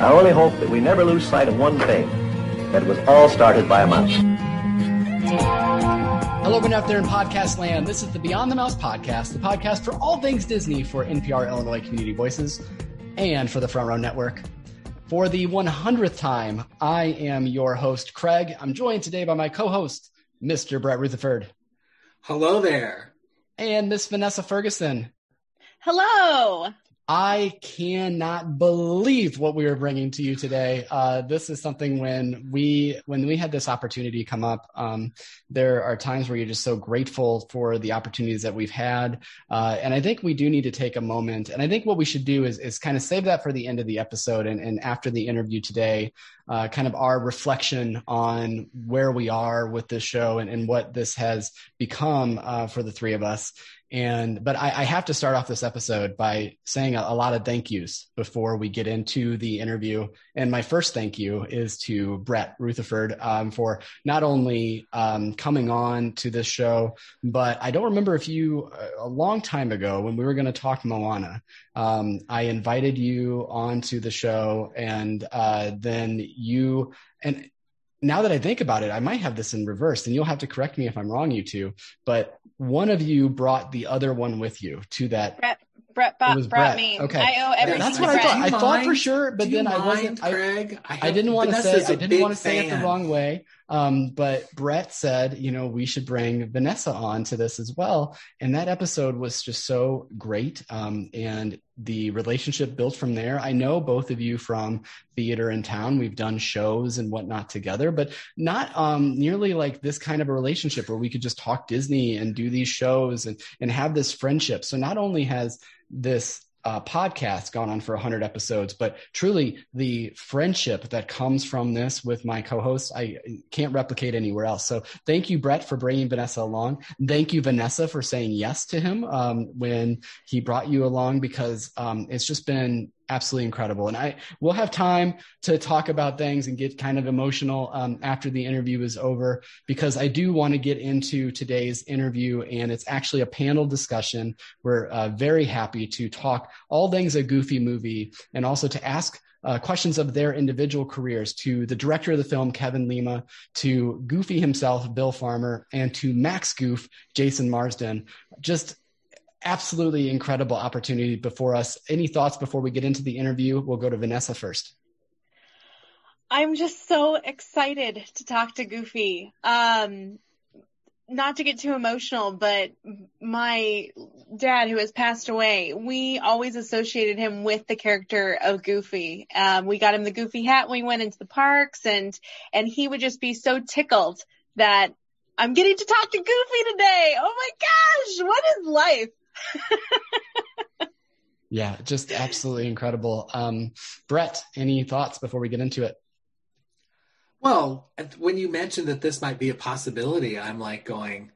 I only hope that we never lose sight of one thing, that it was all started by a mouse. Hello, everyone out there in podcast land. This is the Beyond the Mouse podcast, the podcast for all things Disney for NPR Illinois Community Voices and for the Front Row Network. For the 100th time, I am your host, Craig. I'm joined today by my co host, Mr. Brett Rutherford. Hello there. And Miss Vanessa Ferguson. Hello. I cannot believe what we are bringing to you today. Uh, this is something when we when we had this opportunity come up. Um, there are times where you're just so grateful for the opportunities that we've had, uh, and I think we do need to take a moment. And I think what we should do is is kind of save that for the end of the episode and, and after the interview today, uh, kind of our reflection on where we are with this show and, and what this has become uh, for the three of us. And, but I, I, have to start off this episode by saying a, a, lot of thank yous before we get into the interview. And my first thank you is to Brett Rutherford um, for not only um, coming on to this show, but I don't remember if you, a long time ago when we were going to talk Moana, um, I invited you onto the show and uh, then you, and now that I think about it, I might have this in reverse, and you'll have to correct me if I'm wrong, you two. But one of you brought the other one with you to that. Brett, Brett brought, brought Brett. me. Okay, I owe everything. That's what I thought. I thought for sure, but then I wasn't. Craig? I, I, I didn't want to say. a I didn't want to say it the wrong way. Um, but Brett said, you know, we should bring Vanessa on to this as well. And that episode was just so great. Um, and the relationship built from there. I know both of you from theater in town. We've done shows and whatnot together, but not um, nearly like this kind of a relationship where we could just talk Disney and do these shows and, and have this friendship. So not only has this uh, podcast gone on for 100 episodes, but truly the friendship that comes from this with my co-hosts, I can't replicate anywhere else. So thank you, Brett, for bringing Vanessa along. Thank you, Vanessa, for saying yes to him um, when he brought you along because um, it's just been absolutely incredible. And I will have time to talk about things and get kind of emotional um, after the interview is over because I do want to get into today's interview and it's actually a panel discussion. We're uh, very happy to talk all things a goofy movie and also to ask uh, questions of their individual careers to the director of the film, Kevin Lima, to Goofy himself, Bill Farmer, and to Max Goof, Jason Marsden. Just absolutely incredible opportunity before us. Any thoughts before we get into the interview? We'll go to Vanessa first. I'm just so excited to talk to Goofy. Um, not to get too emotional, but my dad, who has passed away, we always associated him with the character of Goofy. Um, we got him the Goofy hat when we went into the parks, and and he would just be so tickled that I'm getting to talk to Goofy today. Oh my gosh, what is life? yeah, just absolutely incredible. Um, Brett, any thoughts before we get into it? Well, when you mentioned that this might be a possibility, I'm like going,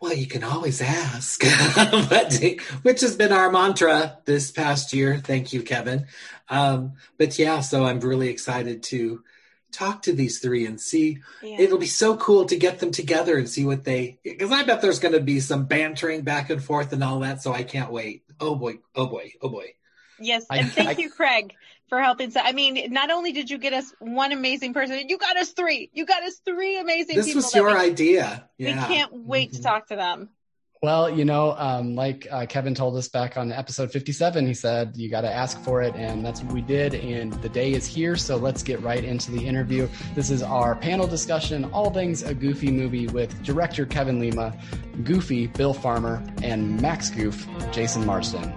well, you can always ask, but, which has been our mantra this past year. Thank you, Kevin. Um, but yeah, so I'm really excited to talk to these three and see. Yeah. It'll be so cool to get them together and see what they, because I bet there's going to be some bantering back and forth and all that. So I can't wait. Oh boy. Oh boy. Oh boy. Yes. And thank I, you, Craig, for helping. So, I mean, not only did you get us one amazing person, you got us three. You got us three amazing this people. This was your we, idea. Yeah. We can't wait mm-hmm. to talk to them. Well, you know, um, like uh, Kevin told us back on episode 57, he said, you got to ask for it. And that's what we did. And the day is here. So let's get right into the interview. This is our panel discussion, all things a goofy movie with director Kevin Lima, Goofy, Bill Farmer, and Max Goof, Jason Marsden.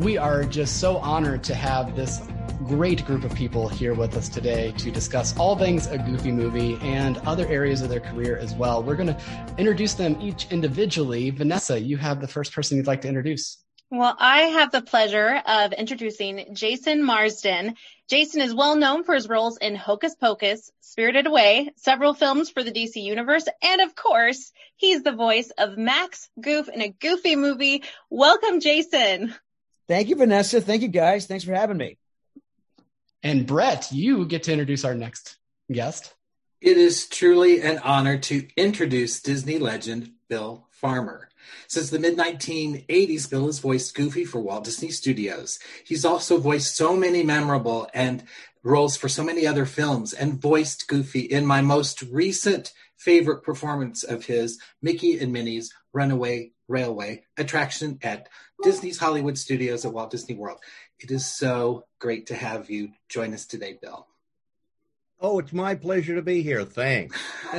We are just so honored to have this great group of people here with us today to discuss all things a goofy movie and other areas of their career as well. We're going to introduce them each individually. Vanessa, you have the first person you'd like to introduce. Well, I have the pleasure of introducing Jason Marsden. Jason is well known for his roles in Hocus Pocus, Spirited Away, several films for the DC Universe, and of course, he's the voice of Max Goof in a goofy movie. Welcome, Jason. Thank you, Vanessa. Thank you, guys. Thanks for having me. And Brett, you get to introduce our next guest. It is truly an honor to introduce Disney legend Bill Farmer. Since the mid 1980s, Bill has voiced Goofy for Walt Disney Studios. He's also voiced so many memorable and roles for so many other films and voiced Goofy in my most recent favorite performance of his, Mickey and Minnie's Runaway Railway attraction at Disney's Hollywood Studios at Walt Disney World. It is so great to have you join us today, Bill. Oh, it's my pleasure to be here. Thanks.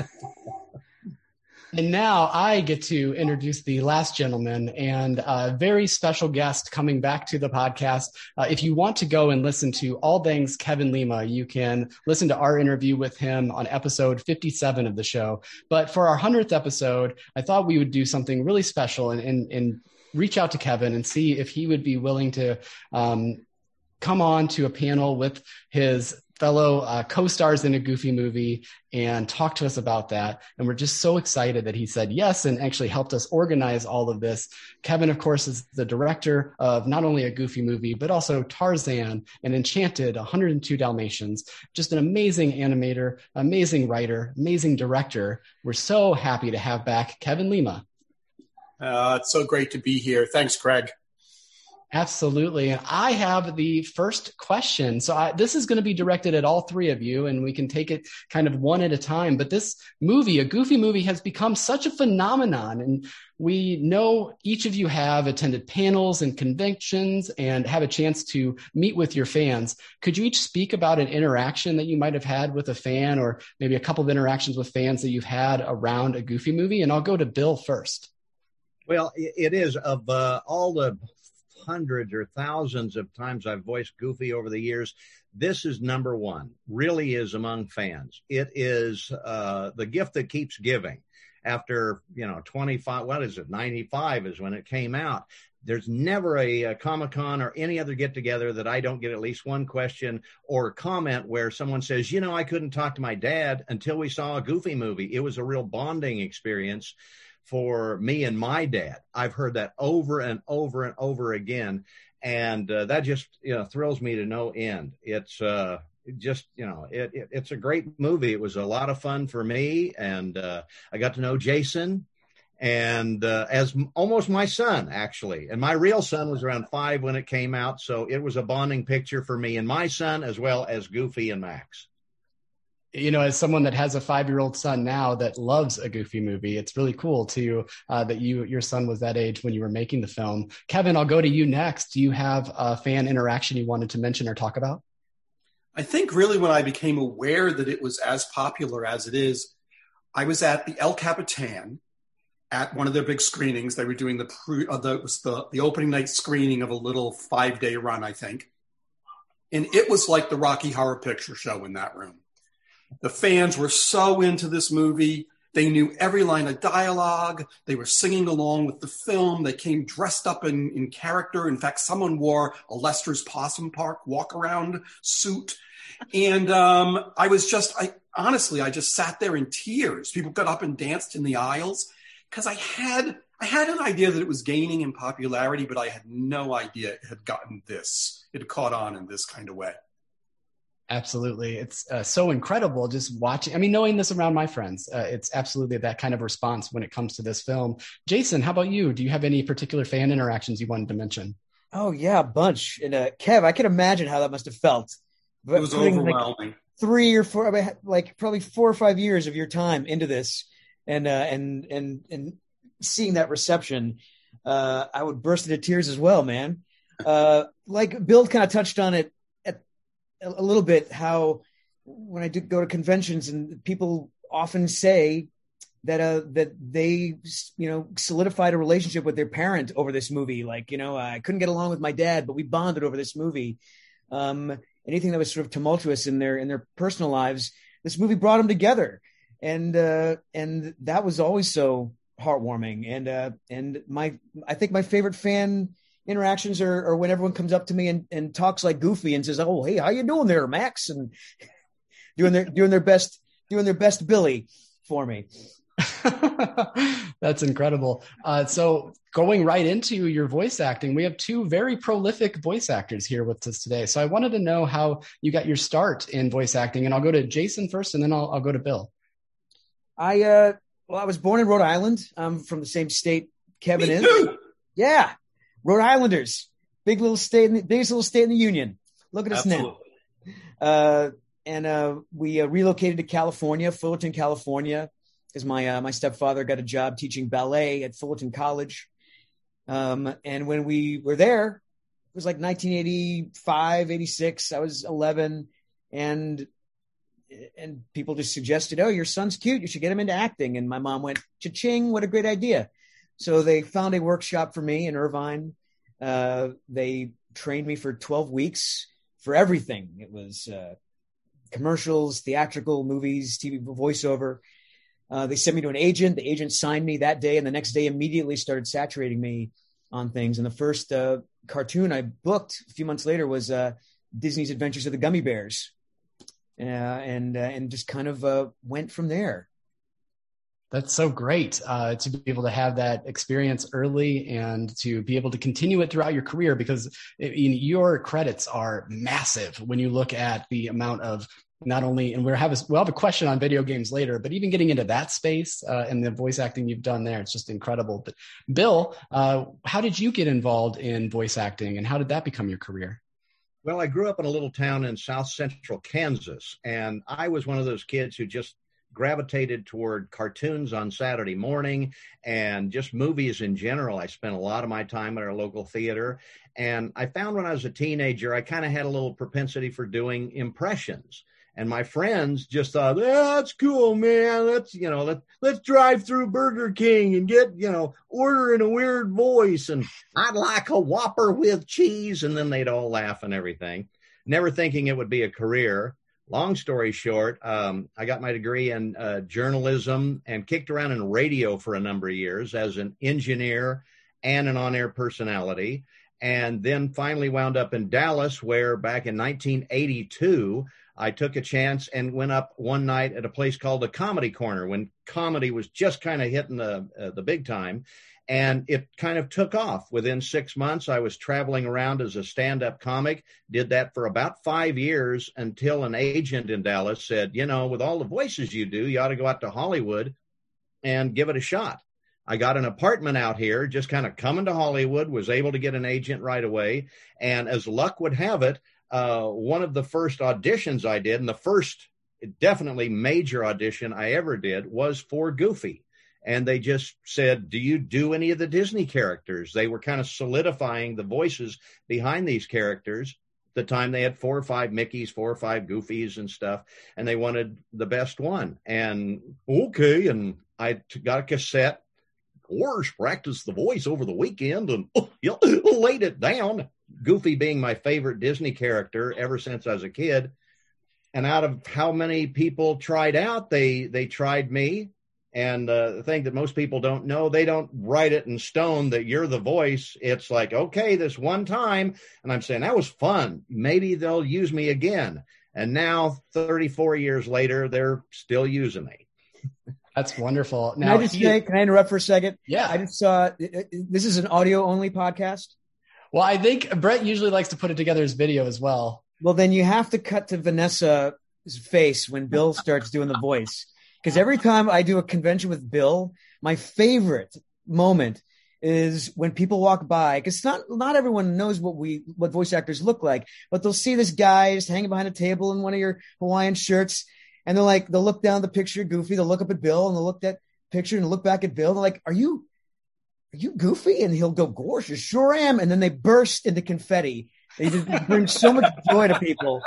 And now I get to introduce the last gentleman and a very special guest coming back to the podcast. Uh, if you want to go and listen to all things Kevin Lima, you can listen to our interview with him on episode 57 of the show. But for our 100th episode, I thought we would do something really special and, and, and reach out to Kevin and see if he would be willing to um, come on to a panel with his fellow uh, co-stars in a goofy movie and talk to us about that. And we're just so excited that he said yes and actually helped us organize all of this. Kevin of course is the director of not only a goofy movie but also tarzan and enchanted 102 dalmatians. Just an amazing animator amazing writer amazing director. We're so happy to have back kevin lima uh, it's so great to be here thanks craig Absolutely. I have the first question. So I, this is going to be directed at all three of you and we can take it kind of one at a time. But this movie, a goofy movie has become such a phenomenon and we know each of you have attended panels and conventions and have a chance to meet with your fans. Could you each speak about an interaction that you might have had with a fan or maybe a couple of interactions with fans that you've had around a goofy movie? And I'll go to Bill first. Well, it is of uh, all the hundreds or thousands of times I've voiced Goofy over the years. This is number one, really is among fans. It is uh, the gift that keeps giving. After, you know, 25, what is it, 95 is when it came out. There's never a, a Comic Con or any other get together that I don't get at least one question or comment where someone says, you know, I couldn't talk to my dad until we saw a Goofy movie. It was a real bonding experience for me and my dad. I've heard that over and over and over again, and uh, that just you know thrills me to no end. It's uh, just you know it, it, it's a great movie. It was a lot of fun for me, and uh, I got to know Jason. And uh, as almost my son, actually, and my real son was around five when it came out, so it was a bonding picture for me and my son, as well as Goofy and Max you know, as someone that has a five-year-old son now that loves a Goofy movie, it's really cool to uh, that you your son was that age when you were making the film. Kevin, I'll go to you next. Do you have a fan interaction you wanted to mention or talk about? I think really when I became aware that it was as popular as it is, I was at the El Capitan at one of their big screenings. They were doing the pre, uh, the, the the opening night screening of a little five day run, I think, and it was like the Rocky Horror Picture Show in that room the fans were so into this movie. They knew every line of dialogue. They were singing along with the film. They came dressed up in, in character. In fact, someone wore a Lester's Possum Park walk around suit. And um, I was just, I honestly, I just sat there in tears. People got up and danced in the aisles because I had, I had an idea that it was gaining in popularity, but I had no idea it had gotten this. It had caught on in this kind of way. Absolutely. It's uh, so incredible just watching. I mean, knowing this around my friends, uh, it's absolutely that kind of response when it comes to this film. Jason, how about you? Do you have any particular fan interactions you wanted to mention? Oh, yeah, a bunch. And uh, Kev, I can imagine how that must have felt. It was overwhelming. Like three or four, I mean, like probably four or five years of your time into this and, uh, and, and, and seeing that reception, uh, I would burst into tears as well, man. Uh, like Bill kind of touched on it a little bit how when I do go to conventions and people often say that uh that they you know solidified a relationship with their parent over this movie. Like you know I couldn't get along with my dad but we bonded over this movie. Um anything that was sort of tumultuous in their in their personal lives this movie brought them together. And uh and that was always so heartwarming. And uh and my I think my favorite fan interactions or, or when everyone comes up to me and, and talks like Goofy and says, "Oh, hey, how you doing there, Max?" and doing their doing their best doing their best Billy for me. That's incredible. Uh, so, going right into your voice acting, we have two very prolific voice actors here with us today. So, I wanted to know how you got your start in voice acting, and I'll go to Jason first, and then I'll, I'll go to Bill. I uh, Well, I was born in Rhode Island. I'm from the same state Kevin Me is. too. Yeah, Rhode Islanders, big little state, in the, biggest little state in the union. Look at us now. Uh, and uh, we uh, relocated to California, Fullerton, California, because my uh, my stepfather got a job teaching ballet at Fullerton College. Um, and when we were there, it was like 1985, 86. I was 11, and and people just suggested, "Oh, your son's cute. You should get him into acting." And my mom went, "Cha-ching! What a great idea!" So they found a workshop for me in Irvine. Uh, they trained me for 12 weeks for everything. It was uh, commercials, theatrical, movies, TV, voiceover. Uh, they sent me to an agent. The agent signed me that day, and the next day immediately started saturating me on things. And the first uh, cartoon I booked a few months later was uh, Disney's Adventures of the Gummi Bears, uh, and uh, and just kind of uh, went from there. That's so great uh, to be able to have that experience early and to be able to continue it throughout your career because I mean, your credits are massive when you look at the amount of not only and we'll have a, we'll have a question on video games later, but even getting into that space uh, and the voice acting you've done there, it's just incredible. But Bill, uh, how did you get involved in voice acting and how did that become your career? Well, I grew up in a little town in south central Kansas, and I was one of those kids who just gravitated toward cartoons on Saturday morning and just movies in general. I spent a lot of my time at our local theater. And I found when I was a teenager, I kind of had a little propensity for doing impressions. And my friends just thought, yeah, that's cool, man. Let's, you know, let, let's drive through Burger King and get, you know, order in a weird voice. And I'd like a Whopper with cheese. And then they'd all laugh and everything, never thinking it would be a career long story short, um, I got my degree in uh, journalism and kicked around in radio for a number of years as an engineer and an on air personality. And then finally wound up in Dallas, where back in 1982, I took a chance and went up one night at a place called the Comedy Corner when comedy was just kind of hitting the uh, the big time and it kind of took off. Within six months i was traveling around as a stand-up comic. Did that for about five years until an agent in dallas said you know with all the voices you do you ought to go out to hollywood and give it a shot. I got an apartment out here just kind of coming to hollywood was able to get an agent right away. And as luck would have it uh, one of the first auditions i did and the first definitely major audition i ever did was for goofy and they just said, Do you do any of the Disney characters? They were kind of solidifying the voices behind these characters. At the time they had four or five Mickeys, four or five Goofies and stuff, and they wanted the best one. And okay, and I got a cassette. Of course, practiced the voice over the weekend and oh, laid it down. Goofy being my favorite Disney character ever since I was a kid. And out of how many people tried out, they they tried me and uh, the thing that most people don't know, they don't write it in stone that you're the voice. It's like, okay, this one time. And I'm saying that was fun. Maybe they'll use me again. And now, 34 years later, they're still using me. That's wonderful. Can Now, I just he- say, can I interrupt for a second? yeah. I just saw this is an audio only podcast. well, I think Brett usually likes to put it together as video as well. Well, then you have to cut to Vanessa's face when Bill starts doing the voice. Because every uh-huh. time I do a convention with Bill, my favorite moment is when people walk by. Because not not everyone knows what we what voice actors look like, but they'll see this guy just hanging behind a table in one of your Hawaiian shirts, and they're like, they'll look down the picture, Goofy. They'll look up at Bill, and they'll look at that picture and look back at Bill. They're like, "Are you, are you Goofy?" And he'll go, "Gosh, you sure am." And then they burst into confetti. They just bring so much joy to people.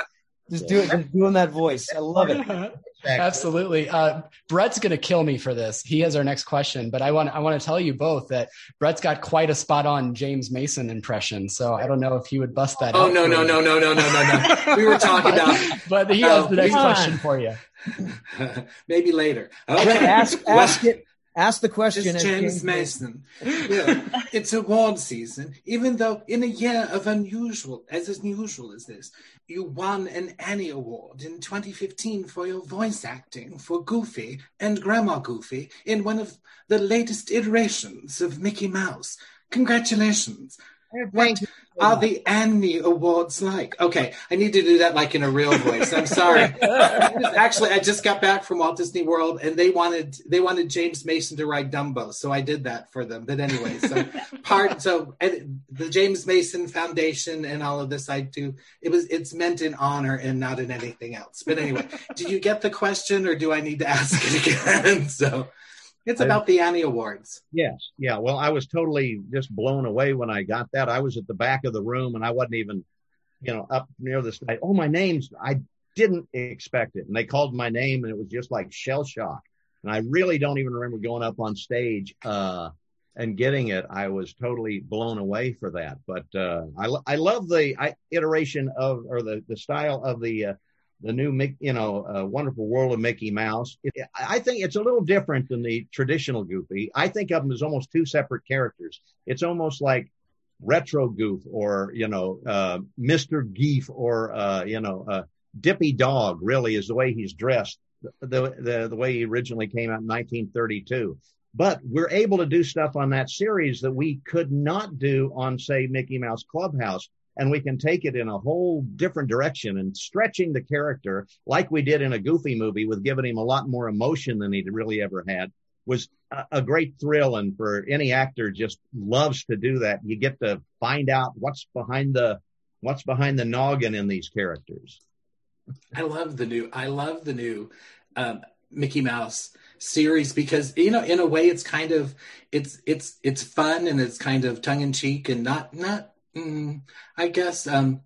Just do it, just doing that voice. I love it. Absolutely. Uh, Brett's going to kill me for this. He has our next question, but I want I want to tell you both that Brett's got quite a spot on James Mason impression. So I don't know if he would bust that. Oh out no no no no no no no no. We were talking about But he has Oh, the next come on. question for you. maybe later. Brett, Okay. ask Well, ask it. Ask the question. It's James Mason. Yeah, it's award season. Even though in a year of unusual, as unusual as this, you won an Annie Award in 2015 for your voice acting for Goofy and Grandma Goofy in one of the latest iterations of Mickey Mouse. Congratulations. What are the Annie Awards like? Okay, I need to do that like in a real voice. I'm sorry. Actually, I just got back from Walt Disney World, and they wanted they wanted James Mason to ride Dumbo, so I did that for them. But anyway, so part so the James Mason Foundation and all of this, I do. It was it's meant in honor and not in anything else. But anyway, did you get the question, or do I need to ask it again? so. It's about the Annie Awards. Yes. Yeah. Well, I was totally just blown away when I got that. I was at the back of the room and I wasn't even, you know, up near the stage. Oh, my name's, I didn't expect it. And they called my name and it was just like shell shock. And I really don't even remember going up on stage, uh, and getting it. I was totally blown away for that. But, uh, I, I love the I, iteration of, or the, the style of the, uh, the new, you know, uh, Wonderful World of Mickey Mouse. It, I think it's a little different than the traditional Goofy. I think of them as almost two separate characters. It's almost like retro Goof or you know, uh, Mr. Geef or uh, you know, uh, Dippy Dog. Really, is the way he's dressed. The, the the way he originally came out in 1932. But we're able to do stuff on that series that we could not do on, say, Mickey Mouse Clubhouse and we can take it in a whole different direction and stretching the character like we did in a goofy movie with giving him a lot more emotion than he'd really ever had was a, a great thrill. And for any actor just loves to do that you get to find out what's behind the what's behind the noggin in these characters. I love the new i love the new um, mickey mouse series because you know in a way it's kind of it's it's it's fun and it's kind of tongue in cheek and not not mm, I guess, um,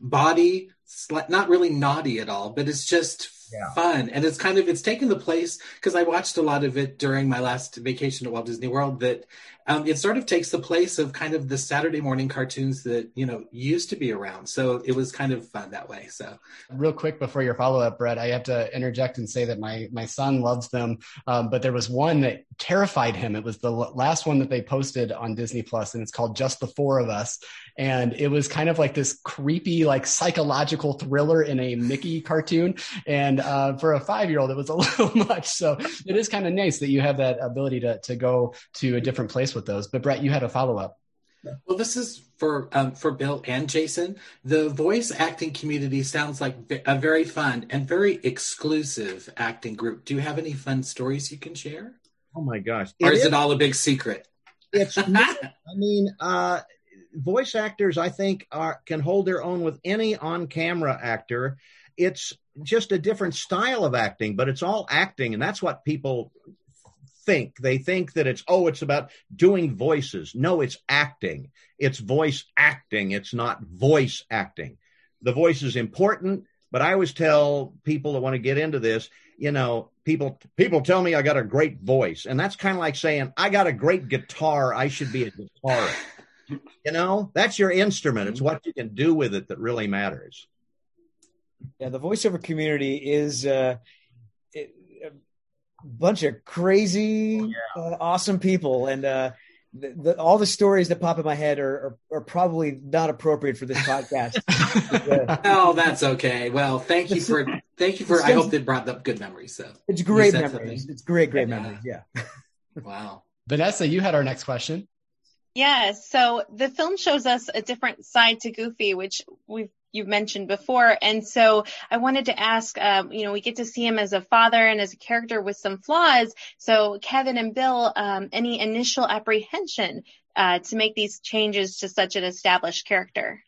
body, not really naughty at all, but it's just yeah. fun. And it's kind of, it's taken the place because I watched a lot of it during my last vacation at Walt Disney World that um, it sort of takes the place of kind of the Saturday morning cartoons that, you know, used to be around. So it was kind of fun that way. So real quick before your follow up, Brett, I have to interject and say that my, my son loves them. Um, but there was one that terrified him. It was the last one that they posted on Disney Plus and it's called Just the Four of Us. And it was kind of like this creepy, like psychological thriller in a Mickey cartoon. And uh, for a five year old, it was a little much. So it is kind of nice that you have that ability to, to go to a different place with those. But Brett, you had a follow up. Well, this is for um, for Bill and Jason. The voice acting community sounds like a very fun and very exclusive acting group. Do you have any fun stories you can share? Oh my gosh! Or is, is it all a big secret? It's not. I mean, uh, voice actors, I think, are can hold their own with any on-camera actor. It's just a different style of acting, but it's all acting, and that's what people think. They think that it's oh, it's about doing voices. No, it's acting. It's voice acting. It's not voice acting. The voice is important, but I always tell people that want to get into this, you know, people people tell me I got a great voice, and that's kind of like saying I got a great guitar. I should be a guitarist. you know, that's your instrument. It's what you can do with it that really matters. Yeah, the voiceover community is uh, bunch of crazy, yeah. uh, awesome people, and uh, the, the, all the stories that pop in my head are, are, are probably not appropriate for this podcast. oh, that's okay. Well, thank you for thank you for. I hope it brought up good memories. So it's great memories. It's great, great yeah. memories. Yeah. wow. Vanessa, you had our next question. Yeah, so the film shows us a different side to Goofy, which we've you've mentioned before, and so I wanted to ask, um, you know, we get to see him as a father and as a character with some flaws. So Kevin and Bill, um, any initial apprehension uh, to make these changes to such an established character?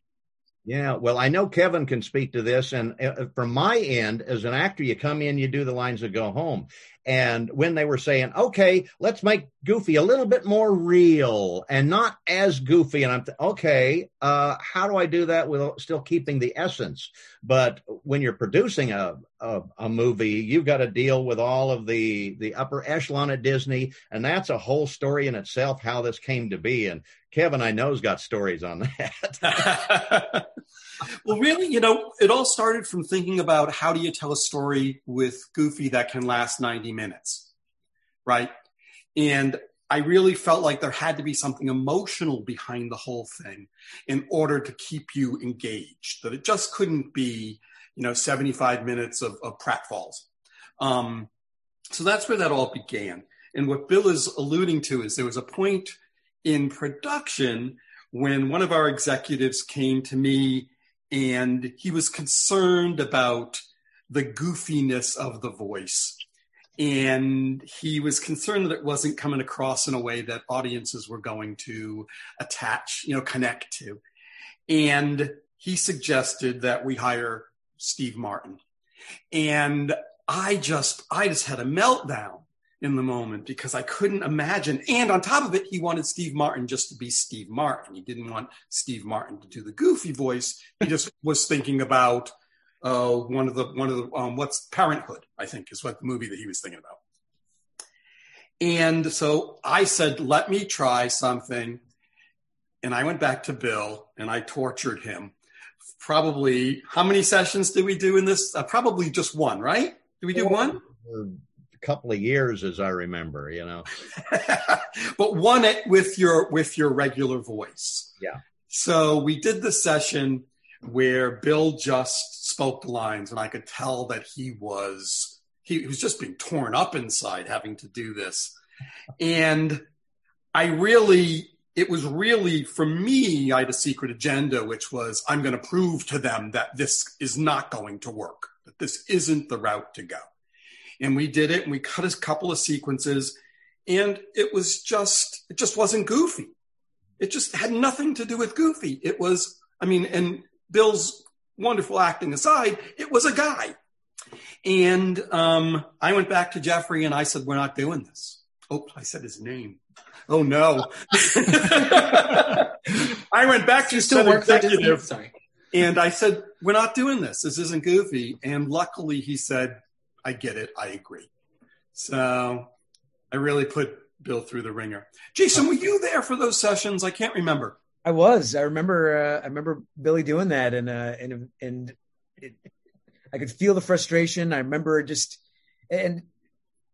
Yeah, well, I know Kevin can speak to this. And uh, from my end, as an actor, you come in, you do the lines that go home. And when they were saying, okay, let's make Goofy a little bit more real and not as goofy. And I'm, th- okay, uh, how do I do that with still keeping the essence? But when you're producing a, a, a movie, you've got to deal with all of the, the upper echelon at Disney. And that's a whole story in itself, how this came to be. And Kevin, I know, has got stories on that. well, really, you know, it all started from thinking about how do you tell a story with Goofy that can last 90 minutes, right? And I really felt like there had to be something emotional behind the whole thing in order to keep you engaged, that it just couldn't be, you know, 75 minutes of, of pratfalls. Um, so that's where that all began. And what Bill is alluding to is there was a point in production when one of our executives came to me and he was concerned about the goofiness of the voice. And he was concerned that it wasn't coming across in a way that audiences were going to attach, you know, connect to. And he suggested that we hire Steve Martin. And I just, I just had a meltdown in the moment because I couldn't imagine. And on top of it, he wanted Steve Martin just to be Steve Martin. He didn't want Steve Martin to do the goofy voice. He just was thinking about uh, one of the one of the um, what's Parenthood, I think, is what the movie that he was thinking about. And so I said, "Let me try something." And I went back to Bill and I tortured him. Probably, how many sessions did we do in this? Uh, probably just one, right? Did we do one? Couple of years as I remember, you know. but one it with your with your regular voice. Yeah. So we did the session where Bill just spoke the lines and I could tell that he was he was just being torn up inside having to do this. And I really it was really for me I had a secret agenda which was I'm going to prove to them that this is not going to work. That this isn't the route to go and we did it and we cut a couple of sequences and it was just it just wasn't goofy. It just had nothing to do with goofy. It was i mean and bill's wonderful acting aside it was a guy. And um, i went back to jeffrey and i said we're not doing this. Oh i said his name. Oh no. I went back to still work executive sorry. and i said we're not doing this. This isn't goofy. And luckily he said I get it. I agree. So I really put Bill through the ringer. Jason, were you there for those sessions? I can't remember. I was. I remember. Uh, I remember Billy doing that, and uh, and and it, I could feel the frustration. I remember just and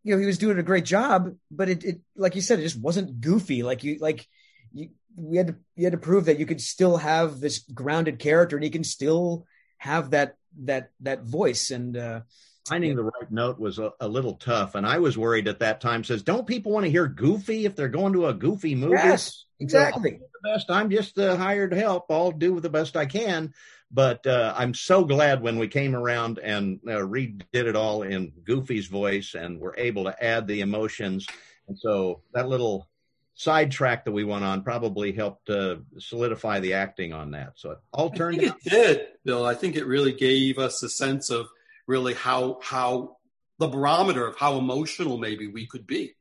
you know he was doing a great job, but it, it like you said, it just wasn't goofy. Like you like you we had to you had to prove that you could still have this grounded character, and he can still have that that that voice and. uh finding the right note was a, a, little tough and i was worried at that time says don't people want to hear goofy if they're going to a goofy movie? Yes exactly. The best. I'm just the hired help. I'll do the best i can. But uh, i'm so glad when we came around and uh, redid it all in goofy's voice and were able to add the emotions. And so that little sidetrack that we went on probably helped uh, solidify the acting on that. So it all turned I think out- it did bill. I think it really gave us a sense of really how how the barometer of how emotional maybe we could be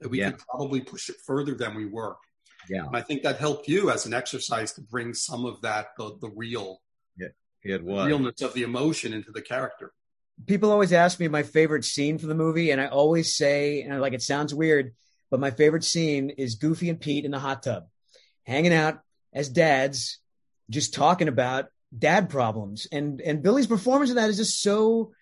that we yeah. could probably push it further than we were. Yeah. And i think that helped you as an exercise to bring some of that the, the real yeah, it was. realness of the emotion into the character. People always ask me my favorite scene for the movie and i always say and like it sounds weird but my favorite scene is goofy and pete in the hot tub hanging out as dads just talking about dad problems. And and billy's performance in that is just so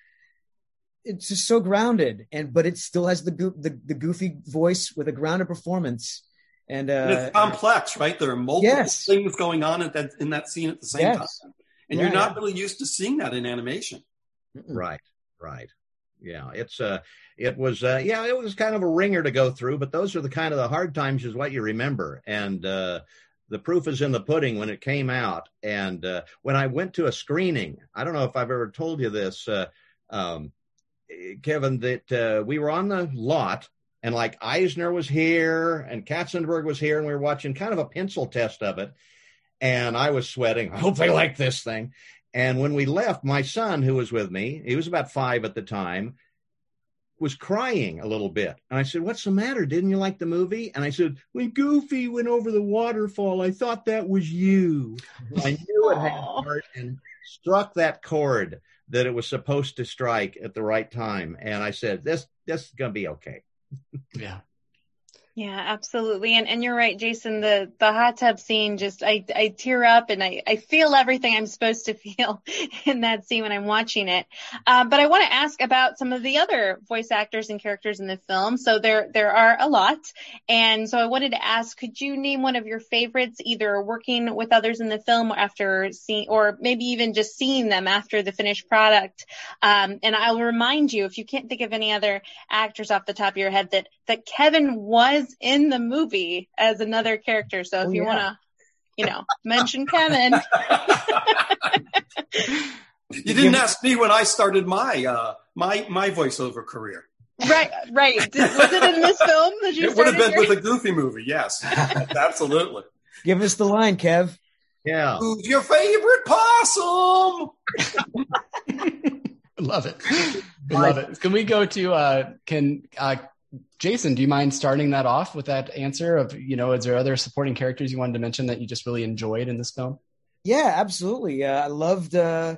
it's just so grounded and but it still has the the, the goofy voice with a grounded performance. And, uh, and it's complex right? There are multiple yes. things going on in that in that scene at the same yes. time. And yeah, you're not yeah. really used to seeing that in animation. Right right. Yeah it's uh it was uh yeah it was kind of a ringer to go through but those are the kind of the hard times is what you remember. And uh the proof is in the pudding when it came out. And uh when i went to a screening i don't know if i've ever told you this uh um Kevin, that uh, we were on the lot and like Eisner was here and Katzenberg was here and we were watching kind of a pencil test of it. And I was sweating. I hope they like this thing. And when we left, my son, who was with me, he was about five at the time, was crying a little bit. And I said, What's the matter? Didn't you like the movie? And I said, When Goofy went over the waterfall, I thought that was you. I knew it had heart and struck that chord that it was supposed to strike at the right time. And I said, this, this is going to be okay. yeah. Yeah, absolutely. And and you're right, Jason, the the hot tub scene just I I tear up and I I feel everything I'm supposed to feel in that scene when I'm watching it. Um, but I want to ask about some of the other voice actors and characters in the film. So there there are a lot. And so I wanted to ask, could you name one of your favorites either working with others in the film after seeing or maybe even just seeing them after the finished product? Um, and I'll remind you if you can't think of any other actors off the top of your head that that Kevin was in the movie as another character. So if oh, you yeah. want to you know, mention Kevin. you didn't ask me when I started my uh, my my voiceover career. Right, right. Did, was it in this film that you? It would have been your... with a Goofy movie. Yes, absolutely. Give us the line, Kev. Yeah. Who's your favorite possum? Love it. Love it. Can we go to uh can uh Jason, do you mind starting that off with that answer of, you know, is there other supporting characters you wanted to mention that you just really enjoyed in this film? Yeah, absolutely. Uh, I loved uh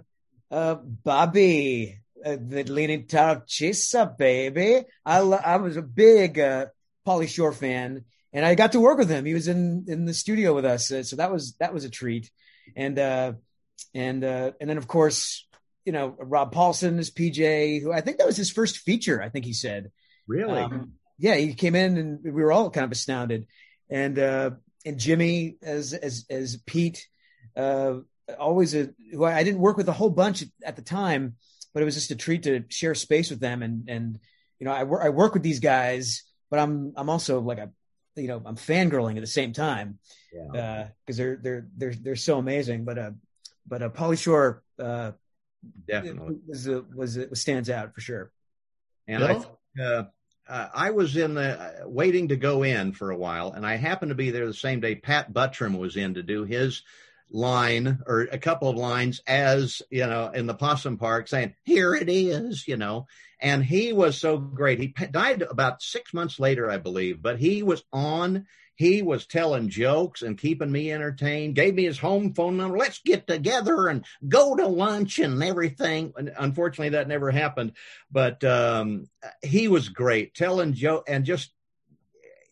uh Bobby, uh, the leaning Tarchisa, baby. I lo- I was a big uh Pauly Shore fan and I got to work with him. He was in in the studio with us, uh, so that was that was a treat. And uh, and uh, and then of course, you know, Rob Paulsen is PJ, who I think that was his first feature. I think he said. Really? Um, yeah, he came in and we were all kind of astounded. And uh, and Jimmy as as as Pete, uh, always a who I didn't work with a whole bunch at the time, but it was just a treat to share space with them. And and you know, I work I work with these guys, but I'm I'm also like a you know I'm fangirling at the same time because Yeah. uh, they're they're they're they're so amazing. But uh, but uh, Pauly Shore uh, Definitely. was a, was a, stands out for sure. And I, think, uh, uh, I was in the uh, waiting to go in for a while, and I happened to be there the same day Pat Buttram was in to do his line or a couple of lines as you know in the possum park saying here it is you know. And he was so great. He died about six months later i believe but he was on he was telling jokes and keeping me entertained gave me his home phone number let's get together and go to lunch and everything and unfortunately that never happened but um he was great telling joke and just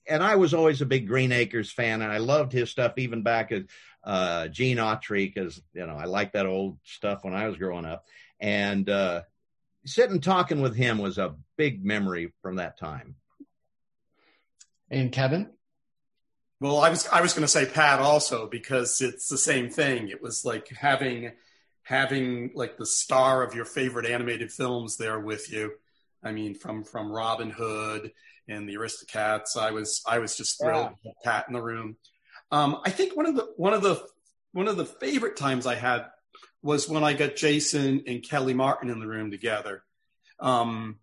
and I was always a big Green Acres fan, and I loved his stuff even back as uh, Gene Autry because you know I liked that old stuff when I was growing up. And uh, sitting talking with him was a big memory from that time. And Kevin? Well, I was I was going to say Pat also because it's the same thing. It was like having having like the star of your favorite animated films there with you. I mean, from from Robin Hood and the Aristocats, I was I was just thrilled Yeah. with Pat in the room. Um, I think one of the one of the one of the favorite times I had was when I got Jason and Kellie Martin in the room together. Um,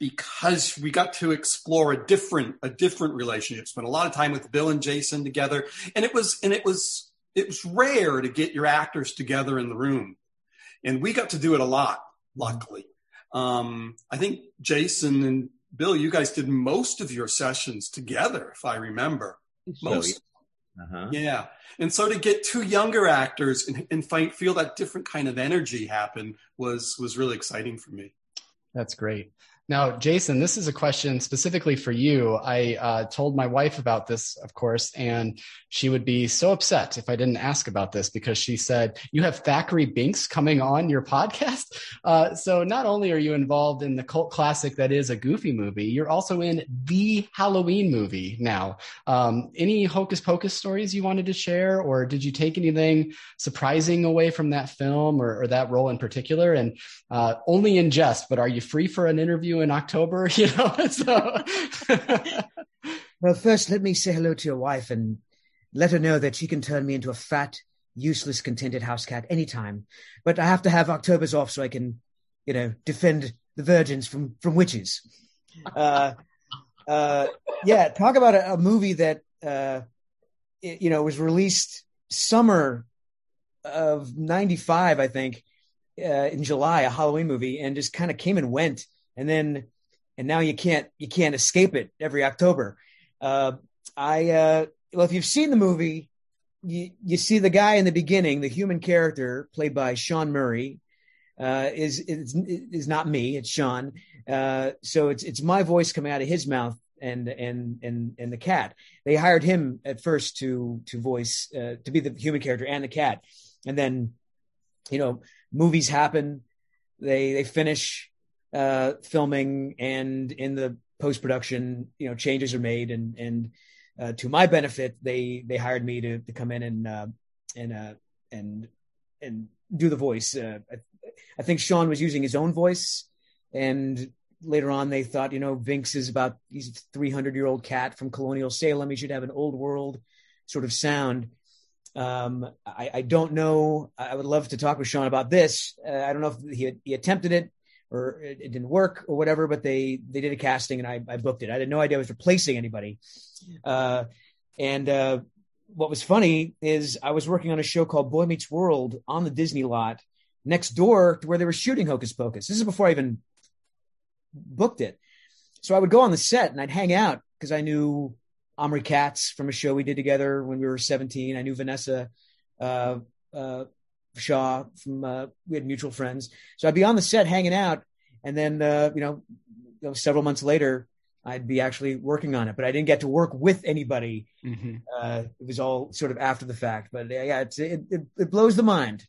because we got to explore a different a different relationship spent a lot of time with bill and jason together and it was and it was it was rare to get your actors together in the room. And we got to do it a lot luckily. Um, i think jason and bill you guys did most of your sessions together if i remember. Most. Uh-huh. yeah. And so to get two younger actors and, and find, feel that different kind of energy happen was was really exciting for me. That's great. Now, Jason, this is a question specifically for you. I uh, told my wife about this, of course, and she would be so upset if I didn't ask about this because she said, You have Thackery Binx coming on your podcast. Uh, so, not only are you involved in the cult classic that is a goofy movie, you're also in the Halloween movie now. Um, any hocus pocus stories you wanted to share, or did you take anything surprising away from that film or, or that role in particular? And uh, only in jest, but are you free for an interview in October? You know, so Well, first, let me say hello to your wife and let her know that she can turn me into a fat, useless, contented house cat anytime. But I have to have October's off so I can, you know, defend the virgins from from witches. Uh, uh, yeah, talk about a, a movie that uh, it- you know was released summer of '95, I think, uh, in July, a Halloween movie, and just kind of came and went, and then and now you can't you can't escape it every October. Uh, I uh, well, if you've seen the movie, you you see the guy in the beginning, the human character played by Sean Murray, uh, is is is not me, it's Sean. Uh, so it's it's my voice coming out of his mouth and and and and the cat. They hired him at first to to voice uh, to be the human character and the cat, and then you know movies happen. They they finish uh, filming and in the post production, you know, changes are made and and uh, to my benefit, they they hired me to to come in and uh, and uh, and and do the voice. Uh, I, I think Sean was using his own voice, and later on they thought, you know, Binx is about he's a 300 year old cat from colonial Salem. He should have an old world sort of sound. Um, I, I, don't know. I would love to talk with Sean about this. Uh, I don't know if he, he attempted it or it, it, didn't work or whatever, but they they did a casting and I, I booked it. I had no idea I was replacing anybody. Uh, and uh, what was funny is I was working on a show called Boy Meets World on the Disney lot next door to where they were shooting Hocus Pocus. This is before I even booked it. So I would go on the set and I'd hang out because I knew Omri Katz from a show we did together when we were 17. I knew Vanessa uh, uh, Shaw from uh, we had mutual friends. So I'd be on the set hanging out, and then uh, you know, you know, several months later, I'd be actually working on it. But I didn't get to work with anybody. Mm-hmm. Uh, it was all sort of after the fact. But yeah, it, it it blows the mind.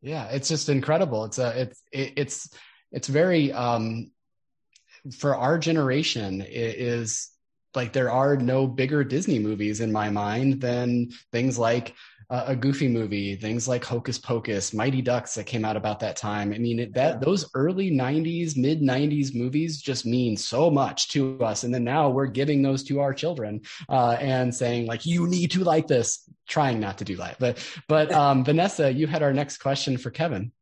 Yeah, it's just incredible. It's a it's it, it's it's very um for our generation it is like there are no bigger Disney movies in my mind than things like uh, a Goofy movie, things like Hocus Pocus, Mighty Ducks that came out about that time. I mean, it, that those early '90s, mid '90s movies just mean so much to us. And then now we're giving those to our children uh, and saying like, you need to like this. Trying not to do that, but but um, Vanessa, you had our next question for Kevin.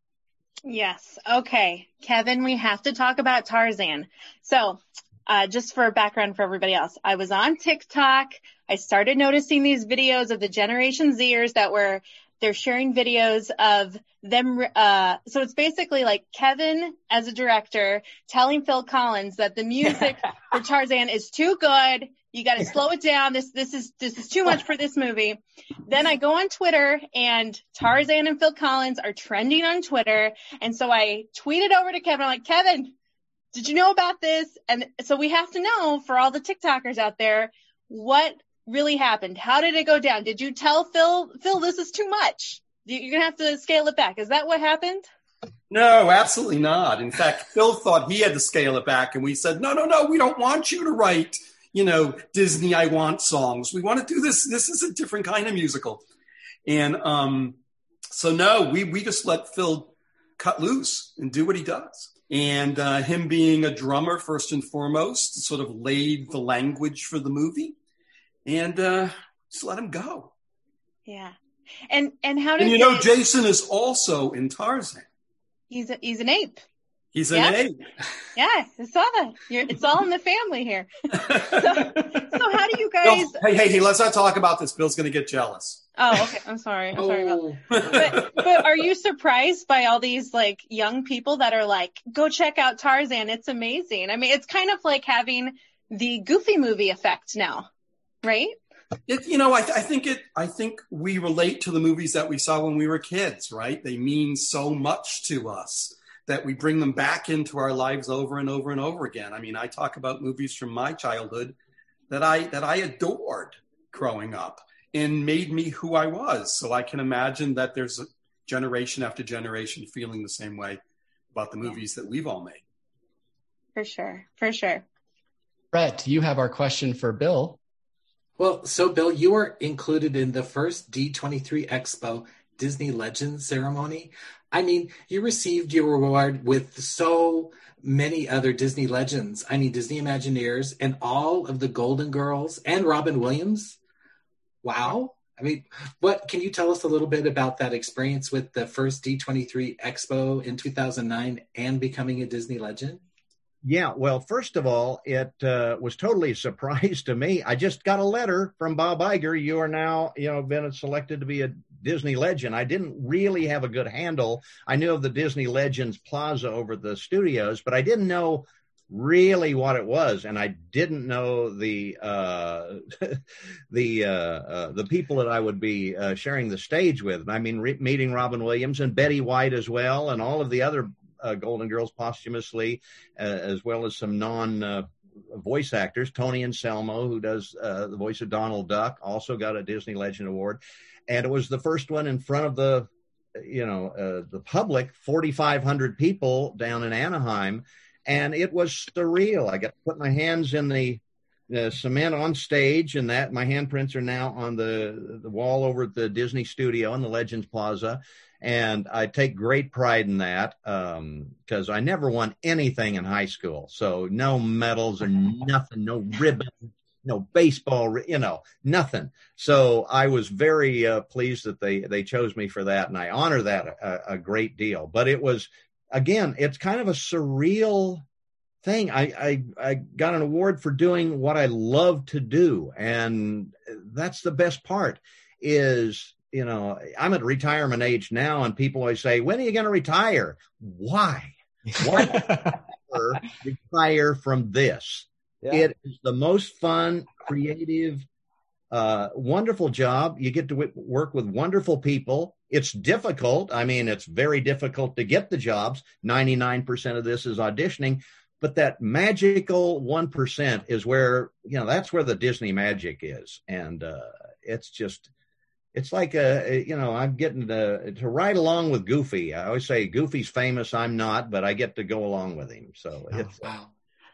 Yes. Okay. Kevin, we have to talk about Tarzan. So uh, just for background for everybody else, I was on TikTok. I started noticing these videos of the Generation Zers that were they're sharing videos of them. Uh, so it's basically like Kevin as a director telling Phil Collins that the music for Tarzan is too good. You got to slow it down. This this is this is too much for this movie. Then I go on Twitter and Tarzan and Phil Collins are trending on Twitter, and so I tweeted over to Kevin. I'm like, Kevin, did you know about this? And so we have to know for all the TikTokers out there, what really happened? How did it go down? Did you tell Phil, Phil, this is too much? You're going to have to scale it back. Is that what happened? No, absolutely not. In fact, Phil thought he had to scale it back, and we said, no, no, no, we don't want you to write, you know, Disney I Want songs. We want to do this. This is a different kind of musical. And um, so, no, we, we just let Phil cut loose and do what he does. And uh, him being a drummer, first and foremost, sort of laid the language for the movie. And uh, just let him go. Yeah. And and how did and you know Jason is also in Tarzan. He's a, he's an ape. He's an yeah. ape. Yeah, I saw that. You're, it's all in the family here. so, so how do you guys? hey, hey, hey! Let's not talk about this. Bill's going to get jealous. Oh, okay. I'm sorry. I'm sorry about oh. that. But, but are you surprised by all these like young people that are like, go check out Tarzan? It's amazing. I mean, it's kind of like having the Goofy movie effect now, right? It, you know, I, I think it. I think we relate to the movies that we saw when we were kids, right? They mean so much to us that we bring them back into our lives over and over and over again. I mean, I talk about movies from my childhood that I that I adored growing up and made me who I was. So I can imagine that there's a generation after generation feeling the same way about the movies that we've all made. For sure. For sure. Brett, you have our question for Bill. Well, so Bill, you were included in the first D23 Expo Disney Legends ceremony. I mean, you received your reward with so many other Disney legends. I mean, Disney Imagineers and all of the Golden Girls and Robin Williams. Wow. I mean, what can you tell us a little bit about that experience with the first D23 Expo in 2009 and becoming a Disney legend? Yeah, well, first of all, it uh, was totally a surprise to me. I just got a letter from Bob Iger. You are now, you know, been selected to be a Disney legend. I didn't really have a good handle. I knew of the Disney Legends Plaza over the studios, but I didn't know really what it was, and I didn't know the uh, the uh, uh, the people that I would be uh, sharing the stage with. I mean, re- meeting Robin Williams and Betty White as well, and all of the other uh, Golden Girls posthumously, uh, as well as some non voice actors. Tony Anselmo, who does the voice of Donald Duck, also got a Disney Legend Award, and it was the first one in front of the you know uh, the public, 4,500 people down in Anaheim, and it was surreal. I got to put my hands in the the cement on stage, and that my handprints are now on the the wall over at the Disney Studio in the Legends Plaza, and I take great pride in that because um, I never won anything in high school. So no medals or nothing, no ribbon, no baseball, you know, nothing. So I was very uh, pleased that they they chose me for that, and I honor that a, a great deal. But it was again, it's kind of a surreal thing. I, I I got an award for doing what I love to do, and that's the best part. Is you know I'm at retirement age now, and people always say, "When are you going to retire?" Why? Why retire from this? Yeah. It is the most fun, creative, uh, wonderful job. You get to w- work with wonderful people. It's difficult. I mean, it's very difficult to get the jobs. 99% of this is auditioning, but that magical 1% is where, you know, that's where the Disney magic is. And uh, it's just, it's like a, you know, I'm getting to, to ride along with Goofy. I always say Goofy's famous. I'm not, but I get to go along with him. So oh, it's, wow.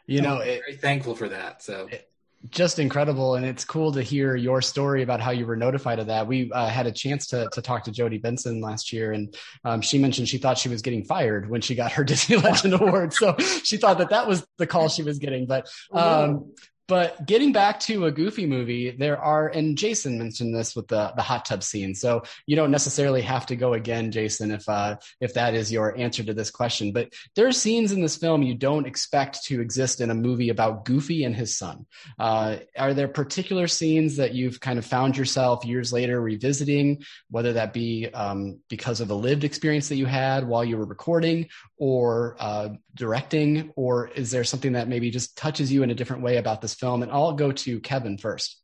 You know, I'm very thankful for that. So it, just incredible and it's cool to hear your story about how you were notified of that we uh, had a chance to, to talk to Jodi Benson last year and um, she mentioned she thought she was getting fired when she got her disney legend award so she thought that that was the call she was getting but oh, um, but getting back to a goofy movie, there are, and Jason mentioned this with the, the hot tub scene. So you don't necessarily have to go again, Jason, if, uh, if that is your answer to this question. But there are scenes in this film you don't expect to exist in a movie about Goofy and his son. Uh, are there particular scenes that you've kind of found yourself years later revisiting, whether that be um, because of a lived experience that you had while you were recording or uh, directing, or is there something that maybe just touches you in a different way about this film? And I'll go to Kevin first.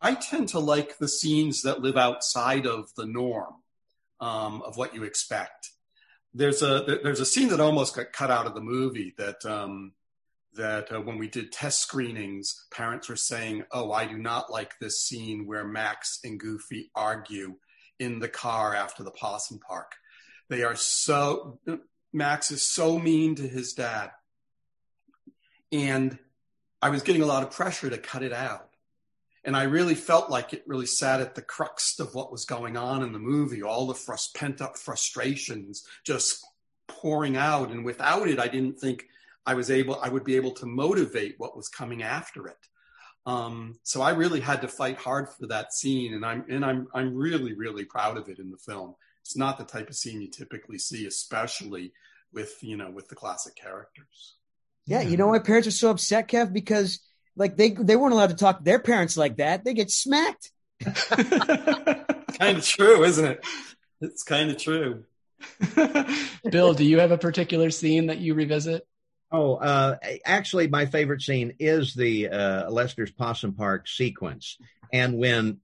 I tend to like the scenes that live outside of the norm um, of what you expect. There's a there's a scene that almost got cut out of the movie that um, that uh, when we did test screenings, parents were saying, "Oh, I do not like this scene where Max and Goofy argue in the car after the Possum Park. They are so Max is so mean to his dad. And I was getting a lot of pressure to cut it out. And I really felt like it really sat at the crux of what was going on in the movie, all the frust- pent up frustrations just pouring out. And without it, I didn't think I was able, I would be able to motivate what was coming after it. Um, so I really had to fight hard for that scene, and I'm and I'm I'm really really proud of it in the film. It's not the type of scene you typically see, especially with you know with the classic characters. Yeah, you know why parents are so upset, Kev? Because like they they weren't allowed to talk to their parents like that. They get smacked. kind of true, isn't it? It's kind of true. Bill, do you have a particular scene that you revisit? Oh, uh, actually, my favorite scene is the uh, Lester's Possum Park sequence, and when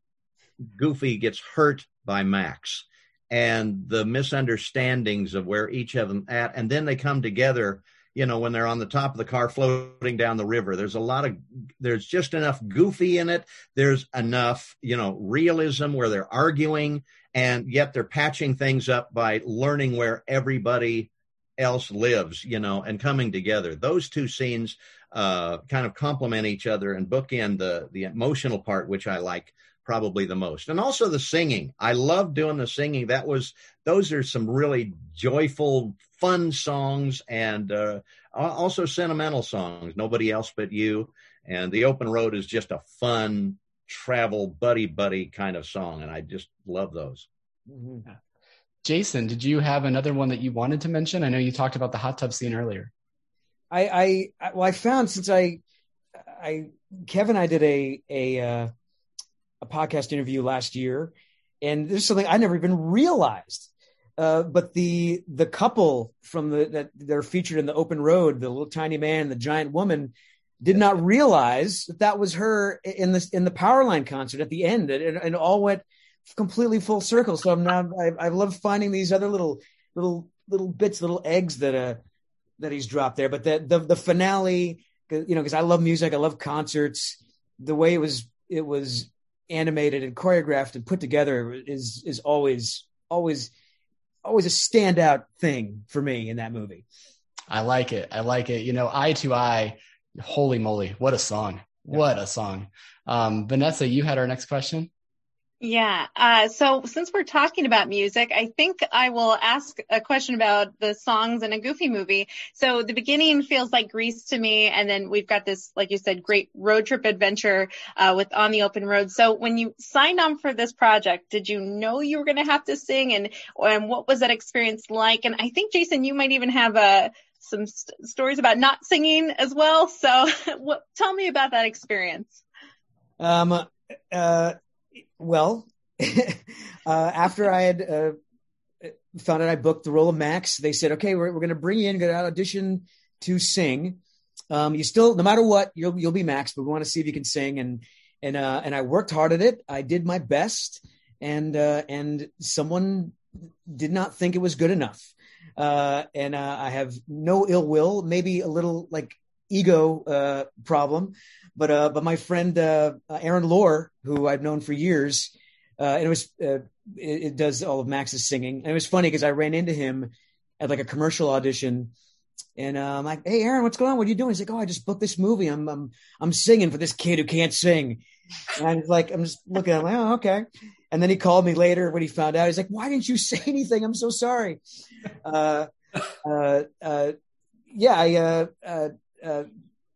Goofy gets hurt by Max, and the misunderstandings of where each of them at and then they come together you know when they're on the top of the car floating down the river. There's a lot of there's just enough goofy in it. There's enough you know realism where they're arguing and yet they're patching things up by learning where everybody else lives you know and coming together. Those two scenes uh, kind of complement each other and bookend the the emotional part which i like probably the most. And also the singing. I love doing the singing. That was those are some really joyful, fun songs and uh, also sentimental songs. Nobody else but you. And the open road is just a fun travel buddy buddy kind of song, and I just love those. Mm-hmm. Jason, did you have another one that you wanted to mention? I know you talked about the hot tub scene earlier. I, I well, I found since I, I Kevin, I did a a uh, a podcast interview last year, and there's something I never even realized. Uh, but the the couple from the that they're featured in the open road, the little tiny man the giant woman, did not realize that that was her in the in the Powerline concert at the end, and, and all went completely full circle. So I'm now I, I love finding these other little little little bits, little eggs that uh that he's dropped there. But the the, the finale, you know, because I love music, I love concerts. The way it was it was animated and choreographed and put together is is always always always a standout thing for me in that movie. I like it. I like it. You know, eye to eye, holy moly, what a song. What a song. Um, Vanessa, you had our next question. Yeah. Uh, so since we're talking about music, I think I will ask a question about the songs in a Goofy movie. So the beginning feels like Grease to me, and then we've got this, like you said, great road trip adventure uh, with On the Open Road. So when you signed on for this project, did you know you were going to have to sing, and and what was that experience like? And I think Jason, you might even have a uh, some st- stories about not singing as well. So what, tell me about that experience. Um. Uh well, uh, after I had uh, found out I booked the role of Max, they said, okay, we're, we're going to bring you in, going to audition to sing. Um, you still, no matter what, you'll, you'll be Max, but we want to see if you can sing. And, and, uh, and I worked hard at it. I did my best and, uh, and someone did not think it was good enough. Uh, and, uh, I have no ill will, maybe a little like ego, uh, problem, but uh, but my friend uh, Aaron Lohr, who I've known for years, uh, and it was uh, it, it, does all of Max's singing, and it was funny because I ran into him at like a commercial audition, and uh, I'm like, "Hey, Aaron, what's going on? What are you doing?" He's like, "Oh, I just booked this movie. I'm I'm I'm singing for this kid who can't sing." And I'm like, I'm just looking at him, like, "Oh, okay." And then he called me later when he found out. He's like, "Why didn't you say anything? I'm so sorry." Uh, uh, uh, yeah, I uh,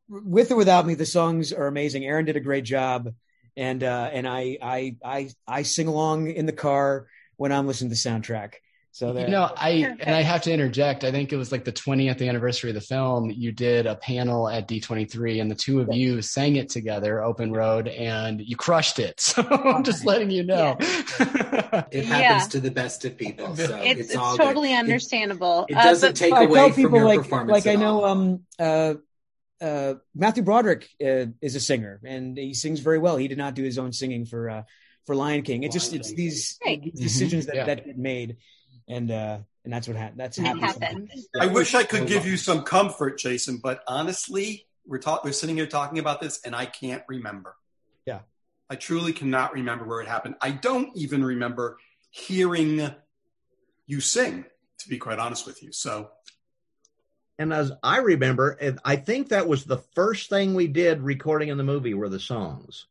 with or without me, the songs are amazing. Aaron did a great job, and uh, and I I I I sing along in the car when I'm listening to the soundtrack. So you know, I and I have to interject. I think it was like the 20th anniversary of the film. You did a panel at D23, and the two of you sang it together, Open Road, and you crushed it. So I'm just letting you know. Yeah. it happens yeah. to the best of people. So it's, it's, it's totally good. understandable. It, it doesn't uh, take away from your like, performance. Like I know, um, uh, uh, Matthew Broderick uh, is a singer and he sings very well. He did not do his own singing for uh, for Lion King. It just it's these, right. these decisions mm-hmm. that yeah. that get made, and uh, and that's what ha- that's happened. I wish I could give you some comfort, Jason, but honestly, we're talking we're sitting here talking about this, and I can't remember. Yeah, I truly cannot remember where it happened. I don't even remember hearing you sing, to be quite honest with you. So and as I remember, I think that was the first thing we did recording in the movie were the songs.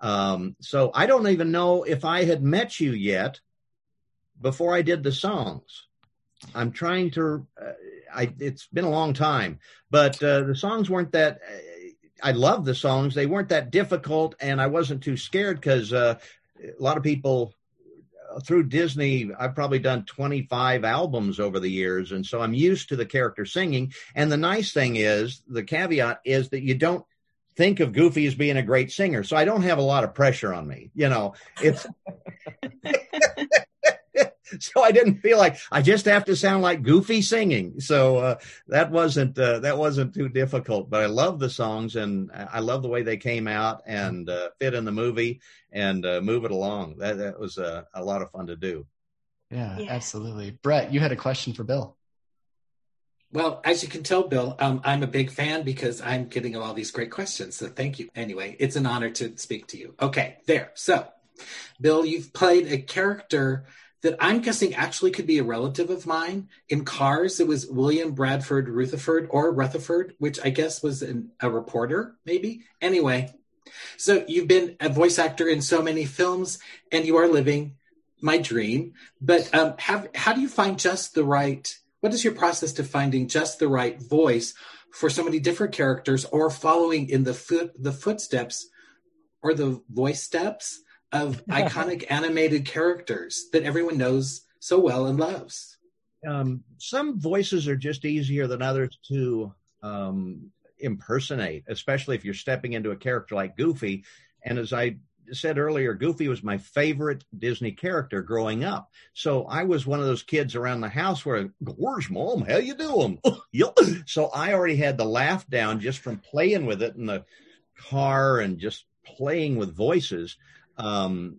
Um, so I don't even know if I had met you yet before I did the songs. I'm trying to. Uh, I it's been a long time, but uh, the songs weren't that. Uh, I love the songs. They weren't that difficult, and I wasn't too scared because uh, a lot of people through Disney, I've probably done 25 albums over the years. And so I'm used to the character singing. And the nice thing is, the caveat is that you don't think of Goofy as being a great singer. So I don't have a lot of pressure on me. You know, it's. so I didn't feel like I just have to sound like Goofy singing. So uh, that wasn't uh, that wasn't too difficult. But I love the songs and I love the way they came out and uh, fit in the movie and uh, move it along. That that was a lot of fun to do. Yeah, yeah, absolutely. Brett, you had a question for Bill. Well, as you can tell, Bill, um, I'm a big fan because I'm getting all these great questions. So thank you. Anyway, it's an honor to speak to you. Okay, there. So, Bill, you've played a character that I'm guessing actually could be a relative of mine. In Cars, it was William Bradford Rutherford or Rutherford, which I guess was an, a reporter, maybe. Anyway, so you've been a voice actor in so many films, and you are living my dream. But um, have, how do you find just the right? What is your process to finding just the right voice for so many different characters, or following in the foot the footsteps or the voice steps of iconic animated characters that everyone knows so well and loves. Um, some voices are just easier than others to um, impersonate, especially if you're stepping into a character like Goofy. And as I said earlier, Goofy was my favorite Disney character growing up. So I was one of those kids around the house where, "Where's mom? How you doing?" so I already had the laugh down just from playing with it in the car and just playing with voices um,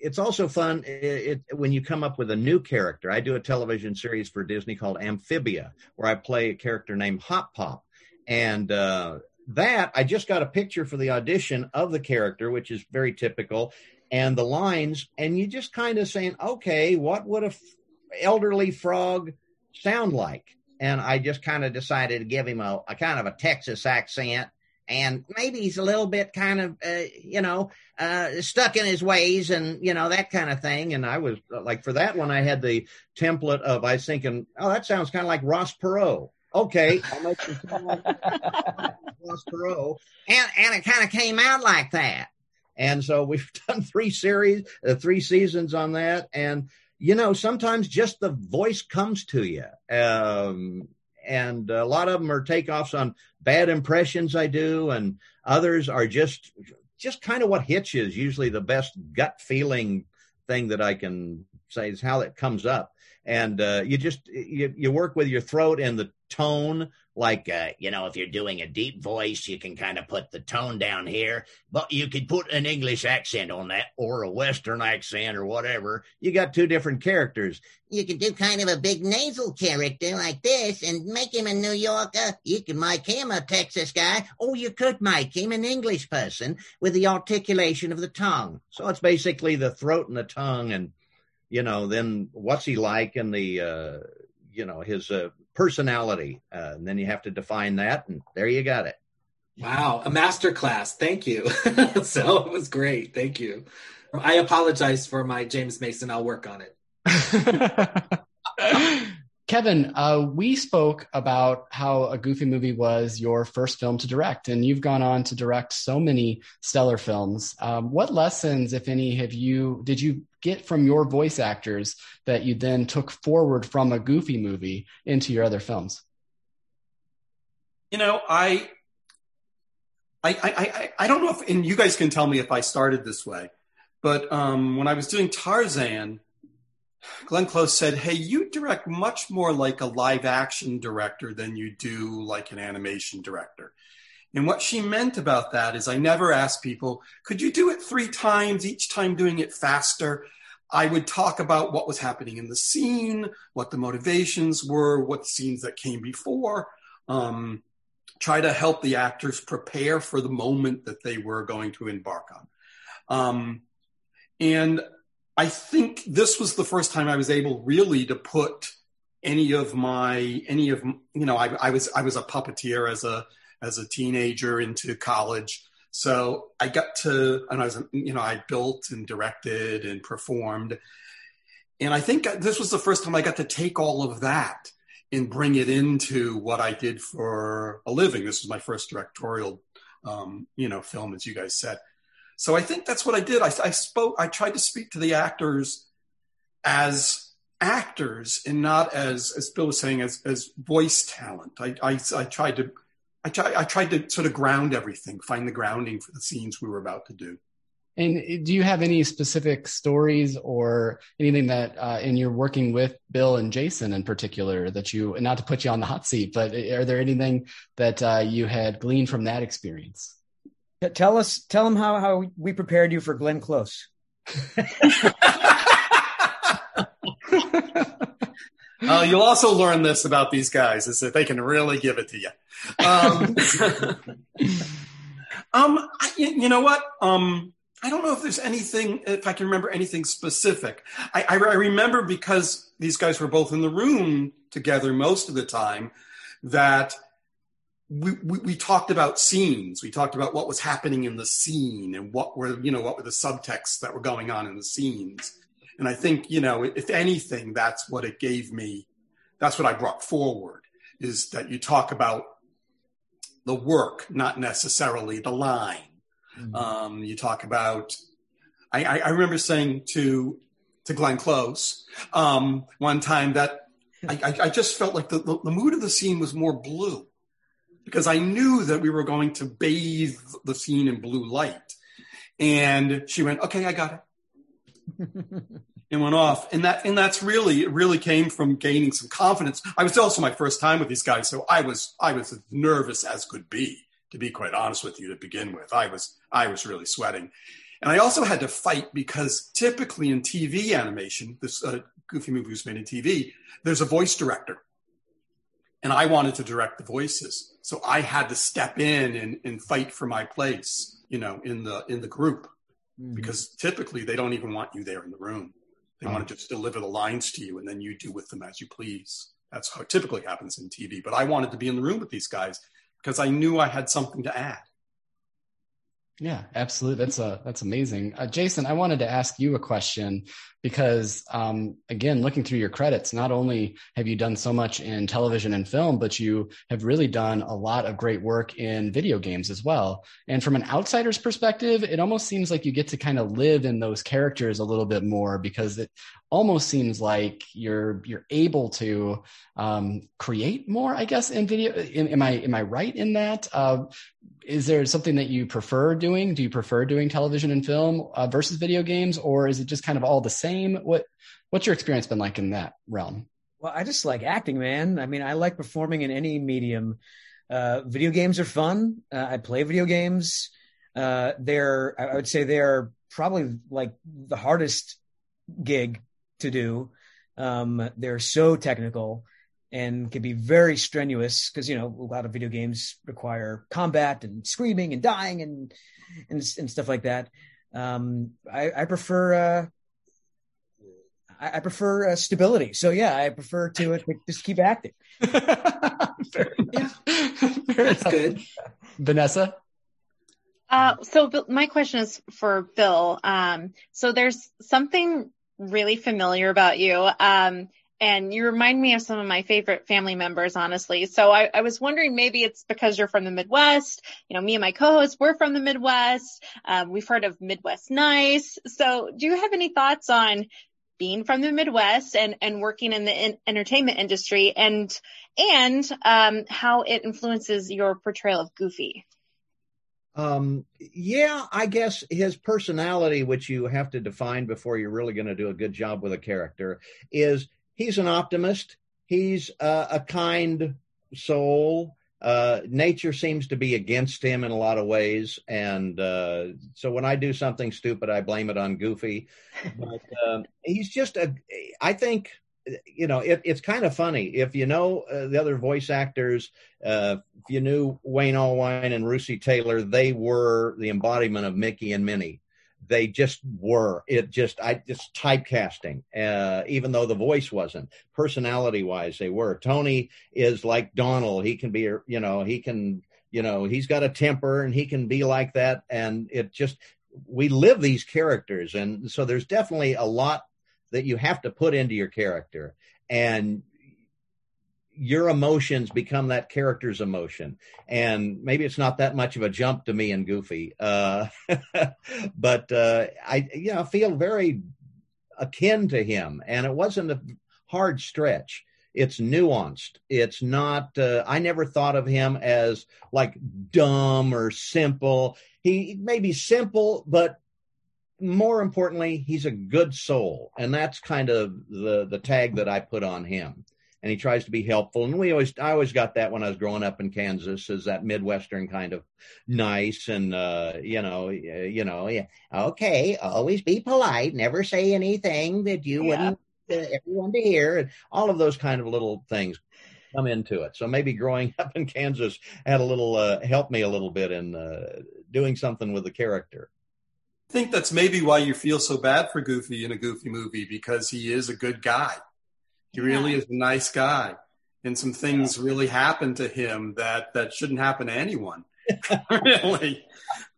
it's also fun it, it, when you come up with a new character. I do a television series for Disney called Amphibia, where I play a character named Hop Pop, and uh, that I just got a picture for the audition of the character, which is very typical, and the lines, and you just kind of saying, okay, what would a f- elderly frog sound like? And I just kind of decided to give him a, a kind of a Texas accent and maybe he's a little bit kind of, uh, you know, uh, stuck in his ways and, you know, that kind of thing. And I was like, for that one, I had the template of, I was thinking, oh, that sounds kind of like Ross Perot. Okay, I'll make like Ross Perot. And, and it kind of came out like that. And so we've done three series, uh, three seasons on that. And, you know, sometimes just the voice comes to you. Um, and a lot of them are takeoffs on bad impressions I do, and others are just just kind of what you is usually the best gut feeling thing that I can say is how it comes up. And uh, you just you, you work with your throat and the tone like uh, you know if you're doing a deep voice you can kind of put the tone down here but you could put an english accent on that or a western accent or whatever. You got two different characters. You could do kind of a big nasal character like this and make him a new yorker. You could make him a texas guy or you could make him an english person with the articulation of the tongue. So it's basically the throat and the tongue and you know then what's he like in the uh you know his uh personality. Uh, and then you have to define that, and there you got it. Wow, a master class. Thank you. so it was great. Thank you. I apologize for my James Mason. I'll work on it. Kevin, uh, we spoke about how a Goofy movie was your first film to direct, and you've gone on to direct so many stellar films. Um, what lessons, if any, have you did you get from your voice actors that you then took forward from a Goofy movie into your other films? You know, I, I, I, I don't know if, and you guys can tell me if I started this way, but um, when I was doing Tarzan Glenn Close said, Hey, you direct much more like a live action director than you do like an animation director. And what she meant about that is I never asked people, could you do it three times, each time doing it faster? I would talk about what was happening in the scene, what the motivations were, what scenes that came before, um, try to help the actors prepare for the moment that they were going to embark on. Um, and I think this was the first time I was able really to put any of my any of you know I, I was I was a puppeteer as a as a teenager into college. So I got to, and I was, you know, I built and directed and performed. And I think this was the first time I got to take all of that and bring it into what I did for a living. This was my first directorial, um, you know, film, as you guys said. So I think that's what I did. I, I spoke, I tried to speak to the actors as actors and not as, as Bill was saying, as, as voice talent. I, I, I tried to, I, tried to sort of ground everything, find the grounding for the scenes we were about to do. And do you have any specific stories or anything that uh, in your working with Bill and Jason in particular that you, not to put you on the hot seat, but are there anything that uh, you had gleaned from that experience? Tell us, tell them how, how we prepared you for Glenn Close. Uh, you'll also learn this about these guys is that they can really give it to you. Um, um I, you know what? Um, I don't know if there's anything, if I can remember anything specific. I, I, I remember because these guys were both in the room together most of the time that we, we, we, talked about scenes. We talked about what was happening in the scene and what were, you know, what were the subtexts that were going on in the scenes. And I think, you know, if anything, that's what it gave me. That's what I brought forward is that you talk about the work, not necessarily the line. Mm-hmm. Um, you talk about, I, I, remember saying to, to Glenn Close um, one time that I, I, just felt like the, the, the mood of the scene was more blue because I knew that we were going to bathe the scene in blue light. And she went, okay, I got it. And went off. And that, and that's really, it really came from gaining some confidence. I was also my first time with these guys. So I was, I was as nervous as could be, to be quite honest with you to begin with. I was, I was really sweating. And I also had to fight because typically in TV animation, this uh, goofy movie was made in TV, there's a voice director and I wanted to direct the voices. So I had to step in and, and fight for my place, you know, in the in the group, mm-hmm. because typically they don't even want you there in the room. They want to just deliver the lines to you, and then you do with them as you please. That's how it typically happens in TV. But I wanted to be in the room with these guys because I knew I had something to add. Yeah, absolutely. That's a that's amazing, uh, Jason. I wanted to ask you a question because, um, again, looking through your credits, not only have you done so much in television and film, but you have really done a lot of great work in video games as well. And from an outsider's perspective, it almost seems like you get to kind of live in those characters a little bit more because it almost seems like you're you're able to um, create more. I guess in video. am I am I right in that? Uh, is there something that you prefer doing? Do you prefer doing television and film uh, versus video games, or is it just kind of all the same? What What's your experience been like in that realm? Well, I just like acting, man. I mean, I like performing in any medium. Uh, video games are fun. Uh, I play video games. Uh, they're, I would say, they're probably like the hardest gig to do. Um, they're so technical and can be very strenuous because you know a lot of video games require combat and screaming and dying and and, and stuff like that. Um, I, I prefer uh, I, I prefer uh, stability. So yeah, I prefer to uh, just keep acting. yeah, that's good. Vanessa. Uh, so my question is for Bill. Um, so there's something really familiar about you. Um, and you remind me of some of my favorite family members, honestly. So I, I, was wondering maybe it's because you're from the Midwest. You know, me and my co-hosts, we're from the Midwest. Um, we've heard of Midwest Nice. So do you have any thoughts on being from the Midwest and, and working in the in- entertainment industry and, and, um, how it influences your portrayal of Goofy? Um, yeah, I guess his personality, which you have to define before you're really going to do a good job with a character, is he's an optimist. He's uh, a kind soul. Uh, nature seems to be against him in a lot of ways, and uh, so when I do something stupid, I blame it on Goofy. But um, he's just a. I think you know it, it's kind of funny if you know uh, the other voice actors. Uh, if you knew Wayne Allwine and Russi Taylor, they were the embodiment of Mickey and Minnie they just were. It just I just typecasting, uh, even though the voice wasn't. Personality wise, they were. Tony is like Donald. He can be, you know, he can, you know, he's got a temper and he can be like that. And it just we live these characters, and so there's definitely a lot that you have to put into your character, and your emotions become that character's emotion. And maybe it's not that much of a jump to me and goofy uh, but uh, i you know feel very akin to him. And it wasn't a hard stretch. It's nuanced. It's not uh, i never thought of him as like dumb or simple. He may be simple but more importantly he's a good soul. And that's kind of the the tag that i put on him and he tries to be helpful. And we always, I always got that when I was growing up in Kansas, is that Midwestern kind of nice and, uh, you know, you know, yeah, okay, always be polite, never say anything that you yeah. wouldn't uh, everyone to hear, and all of those kind of little things come into it. So maybe growing up in Kansas had a little uh, helped me a little bit in uh, doing something with the character. I think that's maybe why you feel so bad for Goofy in a Goofy movie because he is a good guy. He really is a nice guy. And some things really happen to him that, that shouldn't happen to anyone, really,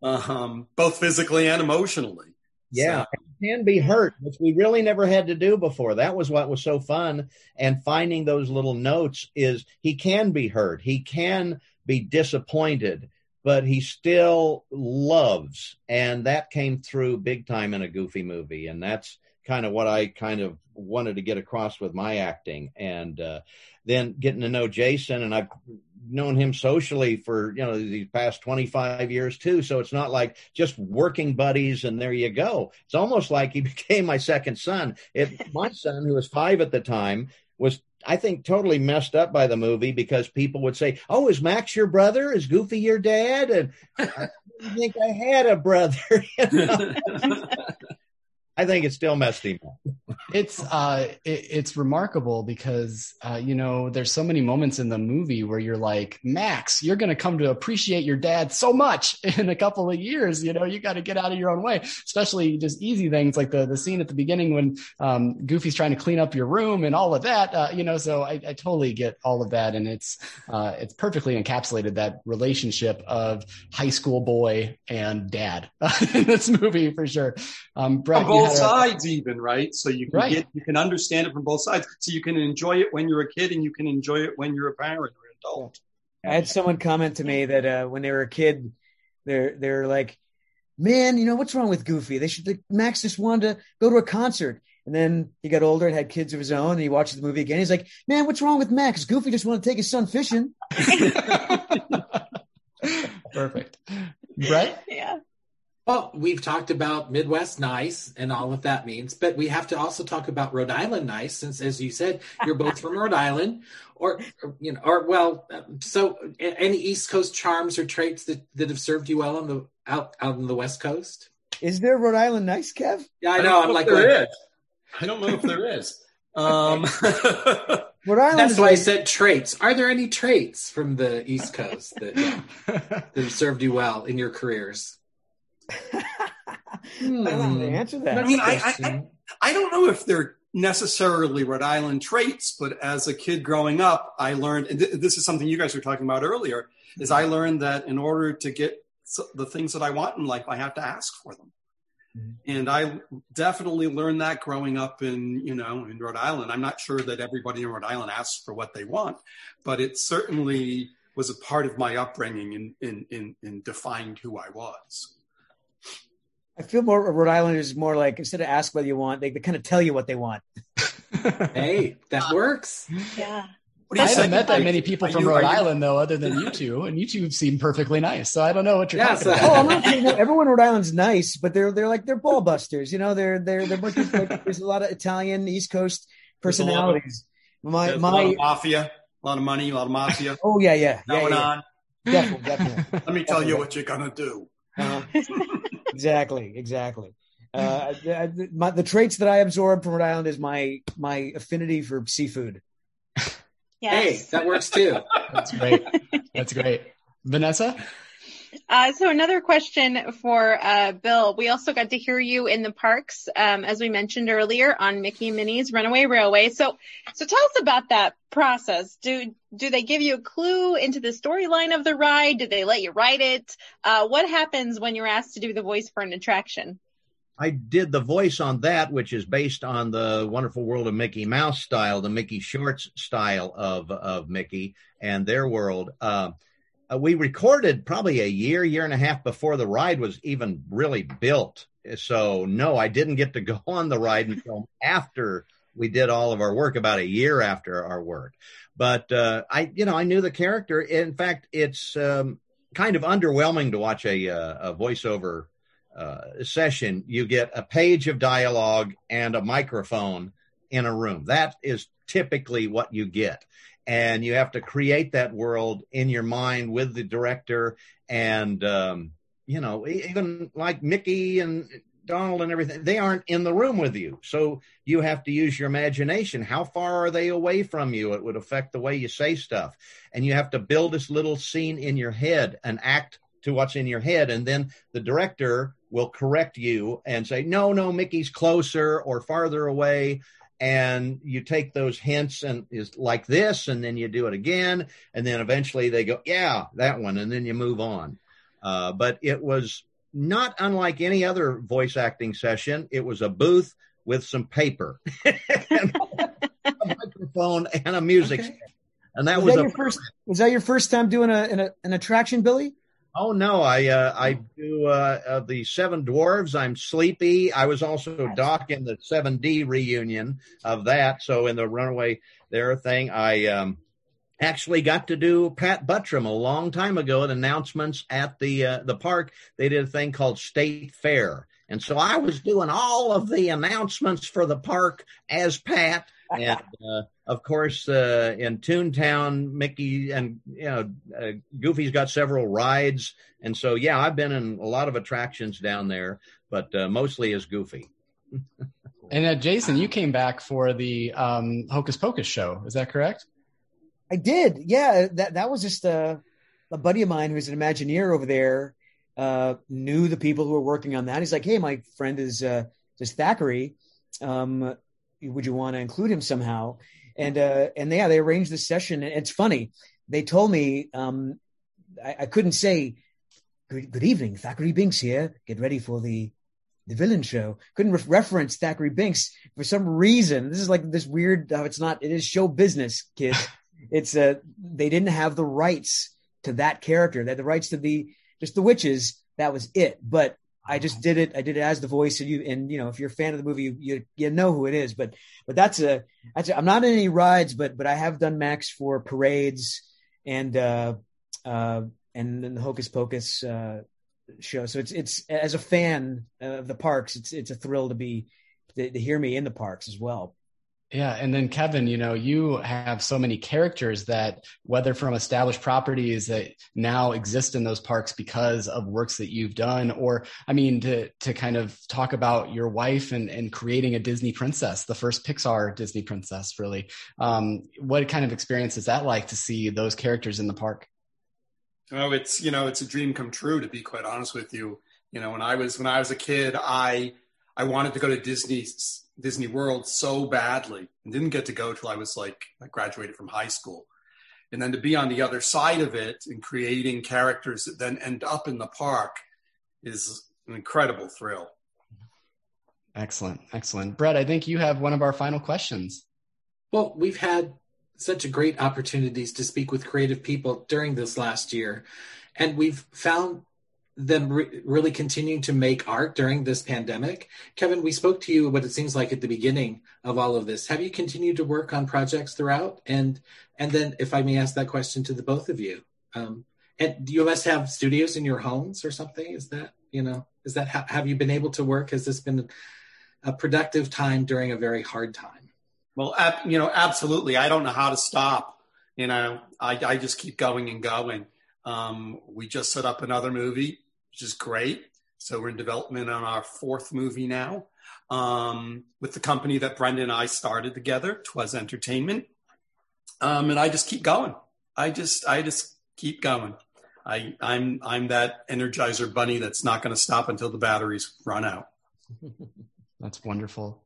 um, both physically and emotionally. Yeah, so. can be hurt, which we really never had to do before. That was what was so fun. And finding those little notes is he can be hurt, he can be disappointed, but he still loves. And that came through big time in a goofy movie. And that's kind of what I kind of wanted to get across with my acting. And uh, then getting to know Jason, and I've known him socially for you know these past 25 years too. So it's not like just working buddies and there you go. It's almost like he became my second son. It, my son, who was five at the time, was I think totally messed up by the movie because people would say, "Oh, is Max your brother? Is Goofy your dad?" And I think I had a brother. You know? I think it still messed him up. it's uh it, it's remarkable because uh you know there's so many moments in the movie where you're like max you're going to come to appreciate your dad so much in a couple of years you know you got to get out of your own way especially just easy things like the the scene at the beginning when um goofy's trying to clean up your room and all of that uh, you know so I, I totally get all of that and it's uh it's perfectly encapsulated that relationship of high school boy and dad in this movie for sure um Brett, on you both sides even right so you can Right. get you can understand it from both sides so you can enjoy it when you're a kid and you can enjoy it when you're a parent or an adult I had someone comment to me that uh, when they were a kid, they're they're like, "Man, you know what's wrong with Goofy? They should like, Max just wanted to go to a concert." And then he got older and had kids of his own, and he watches the movie again. He's like, "Man, what's wrong with Max? Goofy just wanted to take his son fishing." perfect right? Yeah. Well, we've talked about Midwest nice and all what that means, but we have to also talk about Rhode Island nice, since, as you said, you're both from Rhode Island, or, or, you know, or well, so any East Coast charms or traits that, that have served you well on the out out on the West Coast. Is there Rhode Island nice, Kev? Yeah, I know. I'm like, there is. I don't know if there is. Um, Rhode Island that's is why I said traits. Are there any traits from the East Coast that, that have served you well in your careers? Hmm. I don't know how to answer that. I mean, I, I, I, don't know if they're necessarily Rhode Island traits, but as a kid growing up, I learned, and th- this is something you guys were talking about earlier, is I learned that in order to get the things that I want in life, I have to ask for them. Mm-hmm. And I definitely learned that growing up in, you know, in Rhode Island. I'm not sure that everybody in Rhode Island asks for what they want, but it certainly was a part of my upbringing in, in, in, in defined who I was. I feel more Rhode Islanders is more like instead of ask what you want, they, they kind of tell you what they want. Hey, that works. Yeah. What do I haven't met that many people are from you- Rhode are you- Island, though, other than you two, and you two seem perfectly nice. So I don't know what you're Yeah, talking so- about. Oh, I'm not saying No, Everyone in Rhode Island's nice, but they're they're like they're ball busters. You know, they're they're they're bunch like, there's a lot of Italian East Coast There's a of- personalities. My a lot my of mafia, a lot of money, a lot of mafia oh yeah yeah yeah, going yeah. on. definitely definitely Let me tell you what you're gonna do. Uh, exactly exactly. Uh, the, my, the traits that I absorb from Rhode Island is my my affinity for seafood. Hey, that works too. That's great. That's great. Vanessa? Uh, so another question for uh, Bill. We also got to hear you in the parks, um, as we mentioned earlier, on Mickey and Minnie's Runaway Railway. So, so tell us about that process. Do do they give you a clue into the storyline of the ride? Do they let you write it? Uh, what happens when you're asked to do the voice for an attraction? I did the voice on that, which is based on the Wonderful World of Mickey Mouse style, the Mickey Shorts style of of Mickey and their world. Uh, uh, we recorded probably a year, year and a half before the ride was even really built. So no, I didn't get to go on the ride until after we did all of our work, about a year after our work. But uh, I, you know, I knew the character. In fact, it's um, kind of underwhelming to watch a, uh, a voiceover uh, session, you get a page of dialogue and a microphone in a room. That is typically what you get. And you have to create that world in your mind with the director. And, um, you know, even like Mickey and Donald and everything, they aren't in the room with you. So you have to use your imagination. How far are they away from you? It would affect the way you say stuff. And you have to build this little scene in your head, and act to what's in your head. And then the director will correct you and say, no, no, Mickey's closer or farther away. And you take those hints and is like this, and then you do it again. And then eventually they go, yeah, that one. And then you move on. Uh, but it was not unlike any other voice acting session. It was a booth with some paper, and a microphone, and a music. Okay. And that was was that a your first? Was that your first time doing a an, a, an attraction, Billy? Oh no, I uh, I do uh, uh, the Seven Dwarves. I'm Sleepy. I was also Doc in the Seven D reunion of that. So in the Runaway there thing, I um, actually got to do Pat Buttram a long time ago at announcements at the uh, the park. They did a thing called State Fair, and so I was doing all of the announcements for the park as Pat. And uh, of course, uh, in Toontown, Mickey and you know uh, Goofy's got several rides, and so yeah, I've been in a lot of attractions down there, but uh, mostly as Goofy. And uh, Jason, you came back for the um, Hocus Pocus show. Is that correct? I did. Yeah, that that was just a, a buddy of mine who's an Imagineer over there. Uh, knew the people who were working on that. He's like, "Hey, my friend is uh, is Thackery. Um, would you want to include him somehow?" And uh, and yeah, they arranged this session. And it's funny. They told me um, I, I couldn't say good, good evening, Thackery Binx here. Get ready for the the villain show. Couldn't re- reference Thackery Binx for some reason. This is like this weird. Uh, it's not. It is show business, kids. it's uh they didn't have the rights to that character. They had the rights to the just the witches. That was it. But I just did it. I did it as the voice, and you and you know if you're a fan of the movie, you you, you know who it is. But but that's a that's a, I'm not in any rides, but but I have done Max for parades and uh uh and then the Hocus Pocus uh show. So it's it's as a fan of the parks, it's it's a thrill to be to, to hear me in the parks as well. Yeah, and then Kevin, you know, you have so many characters that whether from established properties that now exist in those parks because of works that you've done, or I mean, to to kind of talk about your wife and and creating a Disney princess, the first Pixar Disney princess, really. Um, what kind of experience is that like to see those characters in the park? Oh, it's you know, it's a dream come true. To be quite honest with you, you know, when I was when I was a kid, I I wanted to go to Disney's Disney World so badly and didn't get to go till I was like I graduated from high school. And then to be on the other side of it and creating characters that then end up in the park is an incredible thrill. Excellent. Excellent. Brett, I think you have one of our final questions. Well, we've had such a great opportunities to speak with creative people during this last year, and we've found them re- really continuing to make art during this pandemic. Kevin, we spoke to you what it seems like at the beginning of all of this. Have you continued to work on projects throughout? And and then, if I may ask that question to the both of you, um, and you must have studios in your homes or something. Is that you know? Is that ha- have you been able to work? Has this been a productive time during a very hard time? Well, ab- you know, absolutely. I don't know how to stop. You know, I, I just keep going and going. Um, we just set up another movie which is great. So we're in development on our fourth movie now um, with the company that Brenda and I started together, Twas Entertainment. Um, and I just keep going. I just I just keep going. I I'm I'm that energizer bunny that's not going to stop until the batteries run out. That's wonderful.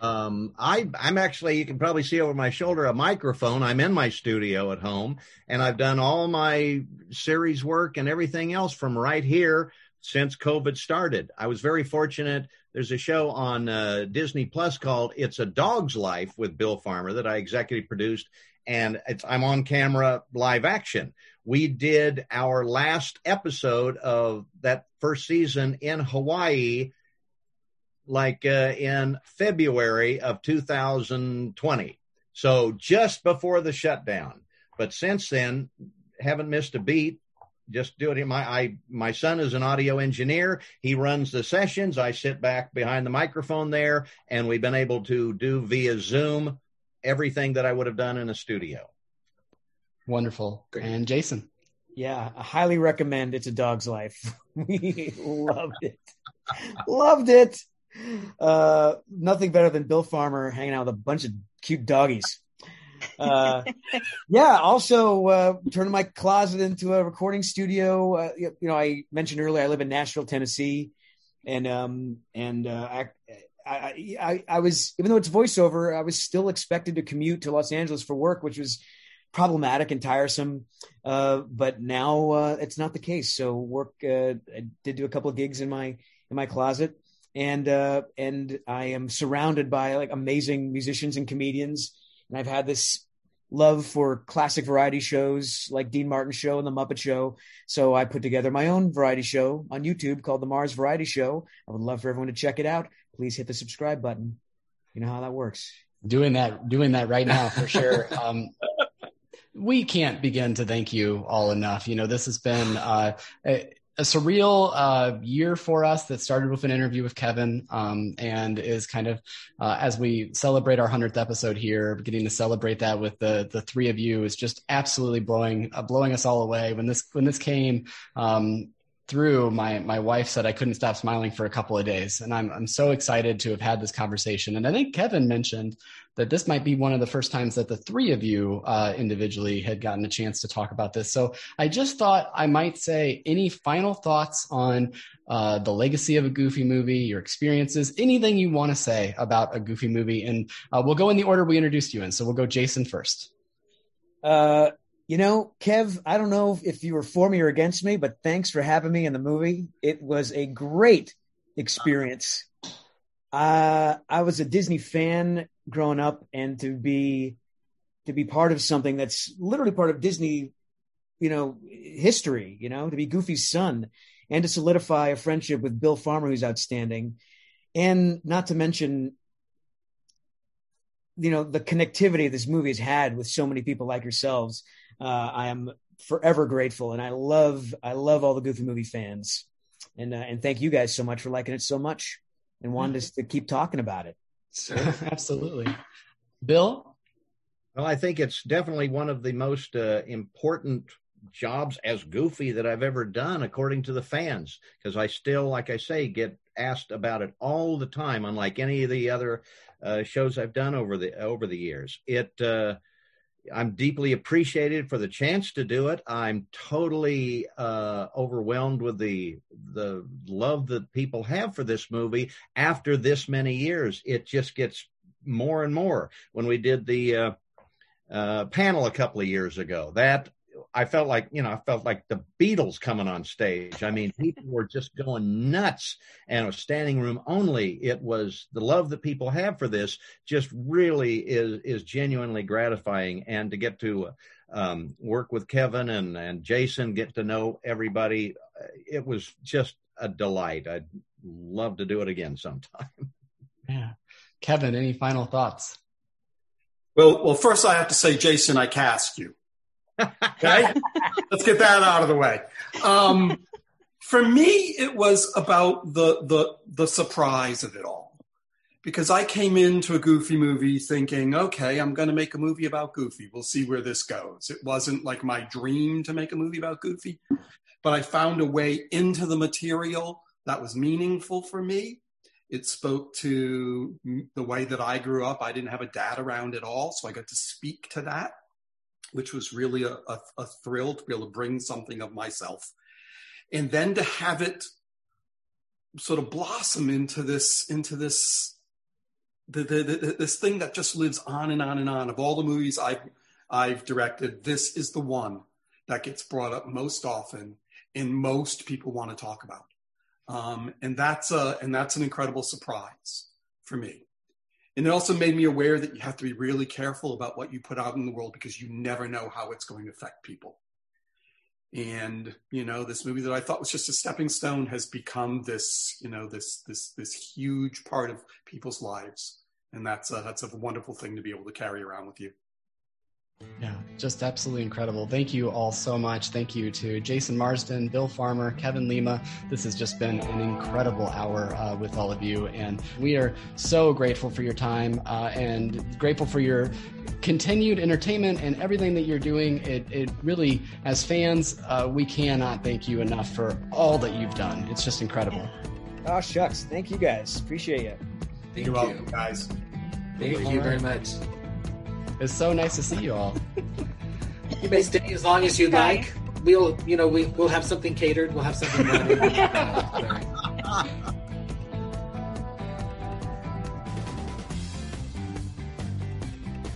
Um, I, I'm actually, you can probably see over my shoulder a microphone. I'm in my studio at home and I've done all my series work and everything else from right here since COVID started. I was very fortunate. There's a show on uh, Disney Plus called It's a Dog's Life with Bill Farmer that I executive produced and I'm on camera live action. We did our last episode of that first season in Hawaii like uh, in February of 2020. So just before the shutdown. But since then, haven't missed a beat. Just do it. My I my son is an audio engineer. He runs the sessions. I sit back behind the microphone there, and we've been able to do via Zoom everything that I would have done in a studio. Wonderful. And Jason. Yeah, I highly recommend It's a Dog's Life. we loved it. loved it. Uh, nothing better than Bill Farmer hanging out with a bunch of cute doggies. Uh, yeah. Also, uh, turning my closet into a recording studio. Uh, you, you know, I mentioned earlier I live in Nashville, Tennessee, and um, and uh, I, I, I, I was even though it's voiceover, I was still expected to commute to Los Angeles for work, which was problematic and tiresome. Uh, but now uh, it's not the case. So work. Uh, I did do a couple of gigs in my in my closet and uh, and I am surrounded by like amazing musicians and comedians, and I've had this love for classic variety shows like Dean Martin Show and The Muppet Show. So I put together my own variety show on YouTube called The Mars Variety Show. I would love for everyone to check it out. Please hit the subscribe button. You know how that works. Doing that, doing that right now for sure. Um, we can't begin to thank you all enough. You know, this has been uh, a surreal uh, year for us that started with an interview with Kevin um, and is kind of uh, as we celebrate our 100th episode here, getting to celebrate that with the the three of you is just absolutely blowing uh, blowing us all away. When this when this came, um, through, my my wife said I couldn't stop smiling for a couple of days, and I'm I'm so excited to have had this conversation. And I think Kevin mentioned that this might be one of the first times that the three of you uh, individually had gotten a chance to talk about this. So I just thought I might say any final thoughts on uh, the legacy of a Goofy movie, your experiences, anything you want to say about a Goofy movie, and uh, we'll go in the order we introduced you in. So we'll go Jason first. Uh, you know, Kev, I don't know if you were for me or against me, but thanks for having me in the movie. It was a great experience. Uh, I was a Disney fan growing up, and to be to be part of something that's literally part of Disney, you know, history. You know, to be Goofy's son, and to solidify a friendship with Bill Farmer, who's outstanding, and not to mention you know the connectivity this movie has had with so many people like yourselves uh, I am forever grateful, and I love I love all the Goofy movie fans, and uh, and thank you guys so much for liking it so much and wanting us to keep talking about it. Sure, absolutely, Bill. Well, I think it's definitely one of the most uh, important jobs as Goofy that I've ever done, according to the fans, because I still, like I say, get asked about it all the time, unlike any of the other uh, shows I've done over the over the years. It uh, I'm deeply appreciated for the chance to do it. I'm totally uh, overwhelmed with the the love that people have for this movie after this many years. It just gets more and more. When we did the uh, uh, panel a couple of years ago, that I felt like, you know, I felt like the Beatles coming on stage. I mean, people were just going nuts and a standing room only. It was the love that people have for this just really is, is genuinely gratifying. And to get to um, work with Kevin and, and Jason, get to know everybody, uh, it was just a delight. I'd love to do it again sometime. Yeah. Kevin, any final thoughts? Well, well, first I have to say, Jason, I cast you. Okay, let's get that out of the way. Um, for me, it was about the the the surprise of it all, because I came into a Goofy movie thinking, okay, I'm going to make a movie about Goofy. We'll see where this goes. It wasn't like my dream to make a movie about Goofy, but I found a way into the material that was meaningful for me. It spoke to the way that I grew up. I didn't have a dad around at all, so I got to speak to that which was really a, a, a thrill to be able to bring something of myself. And then to have it sort of blossom into this, into this, the, the, the, this thing that just lives on and on and on. Of all the movies I've, I've directed, this is the one that gets brought up most often and most people want to talk about. Um, and that's a, and that's an incredible surprise for me. And it also made me aware that you have to be really careful about what you put out in the world because you never know how it's going to affect people. And you know, this movie that I thought was just a stepping stone has become this, you know, this this this huge part of people's lives, and that's a, that's a wonderful thing to be able to carry around with you. Yeah, just absolutely incredible. Thank you all so much. Thank you to Jason Marsden, Bill Farmer, Kevin Lima. This has just been an incredible hour uh, with all of you. And we are so grateful for your time uh, and grateful for your continued entertainment and everything that you're doing. It, it really, as fans, uh, we cannot thank you enough for all that you've done. It's just incredible. Oh, shucks. Thank you guys. Appreciate it. Thank You're you. welcome, guys. Thank you very much. It's so nice to see you all. You may stay as long as you'd like. We'll, you know, we, we'll have something catered. We'll have something ready.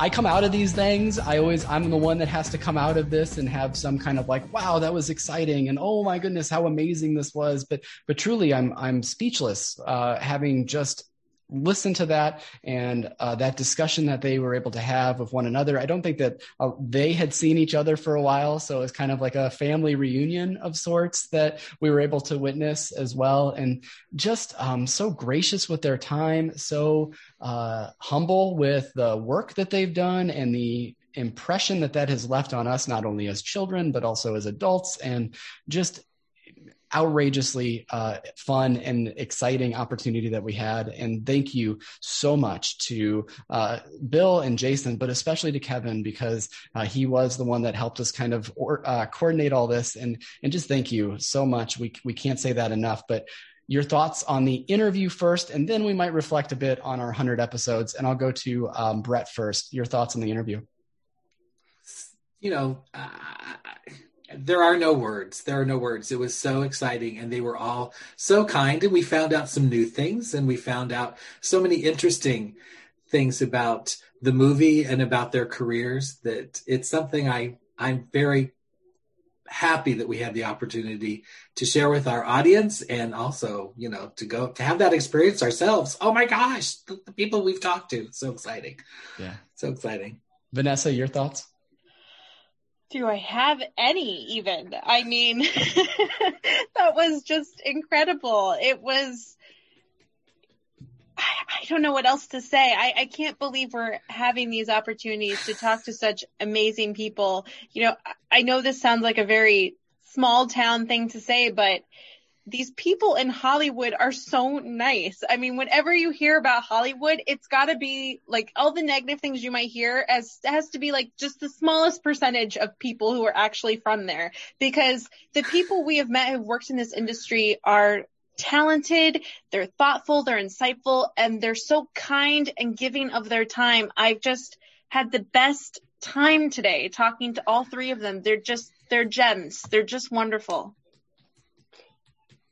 I come out of these things. I always, I'm the one that has to come out of this and have some kind of like, wow, that was exciting. And oh my goodness, how amazing this was. But, but truly I'm, I'm speechless, uh, having just listen to that and uh, that discussion that they were able to have with one another. I don't think that uh, they had seen each other for a while, so it's kind of like a family reunion of sorts that we were able to witness as well, and just um, so gracious with their time, so uh, humble with the work that they've done and the impression that that has left on us, not only as children but also as adults, and just outrageously uh, fun and exciting opportunity that we had. And thank you so much to uh, Bill and Jason, but especially to Kevin because uh, he was the one that helped us kind of or, uh, coordinate all this. And and just thank you so much. We we can't say that enough, but your thoughts on the interview first, and then we might reflect a bit on our 100 episodes. And I'll go to um, Brett first. Your thoughts on the interview? You know, there are no words. There are no words. It was so exciting, and they were all so kind. And we found out some new things, and we found out so many interesting things about the movie and about their careers. That it's something I I'm very happy that we had the opportunity to share with our audience and also you know to go to have that experience ourselves oh my gosh the, the people we've talked to so exciting yeah so exciting vanessa your thoughts do I have any even? I mean, that was just incredible. It was, I, I, don't know what else to say. I, I can't believe we're having these opportunities to talk to such amazing people. You know, I know this sounds like a very small town thing to say, but these people in Hollywood are so nice. I mean, whenever you hear about Hollywood, it's got to be like all the negative things you might hear as has to be like just the smallest percentage of people who are actually from there because the people we have met who've worked in this industry are talented, they're thoughtful, they're insightful, and they're so kind and giving of their time. I've just had the best time today talking to all three of them. They're just, they're gems. They're just wonderful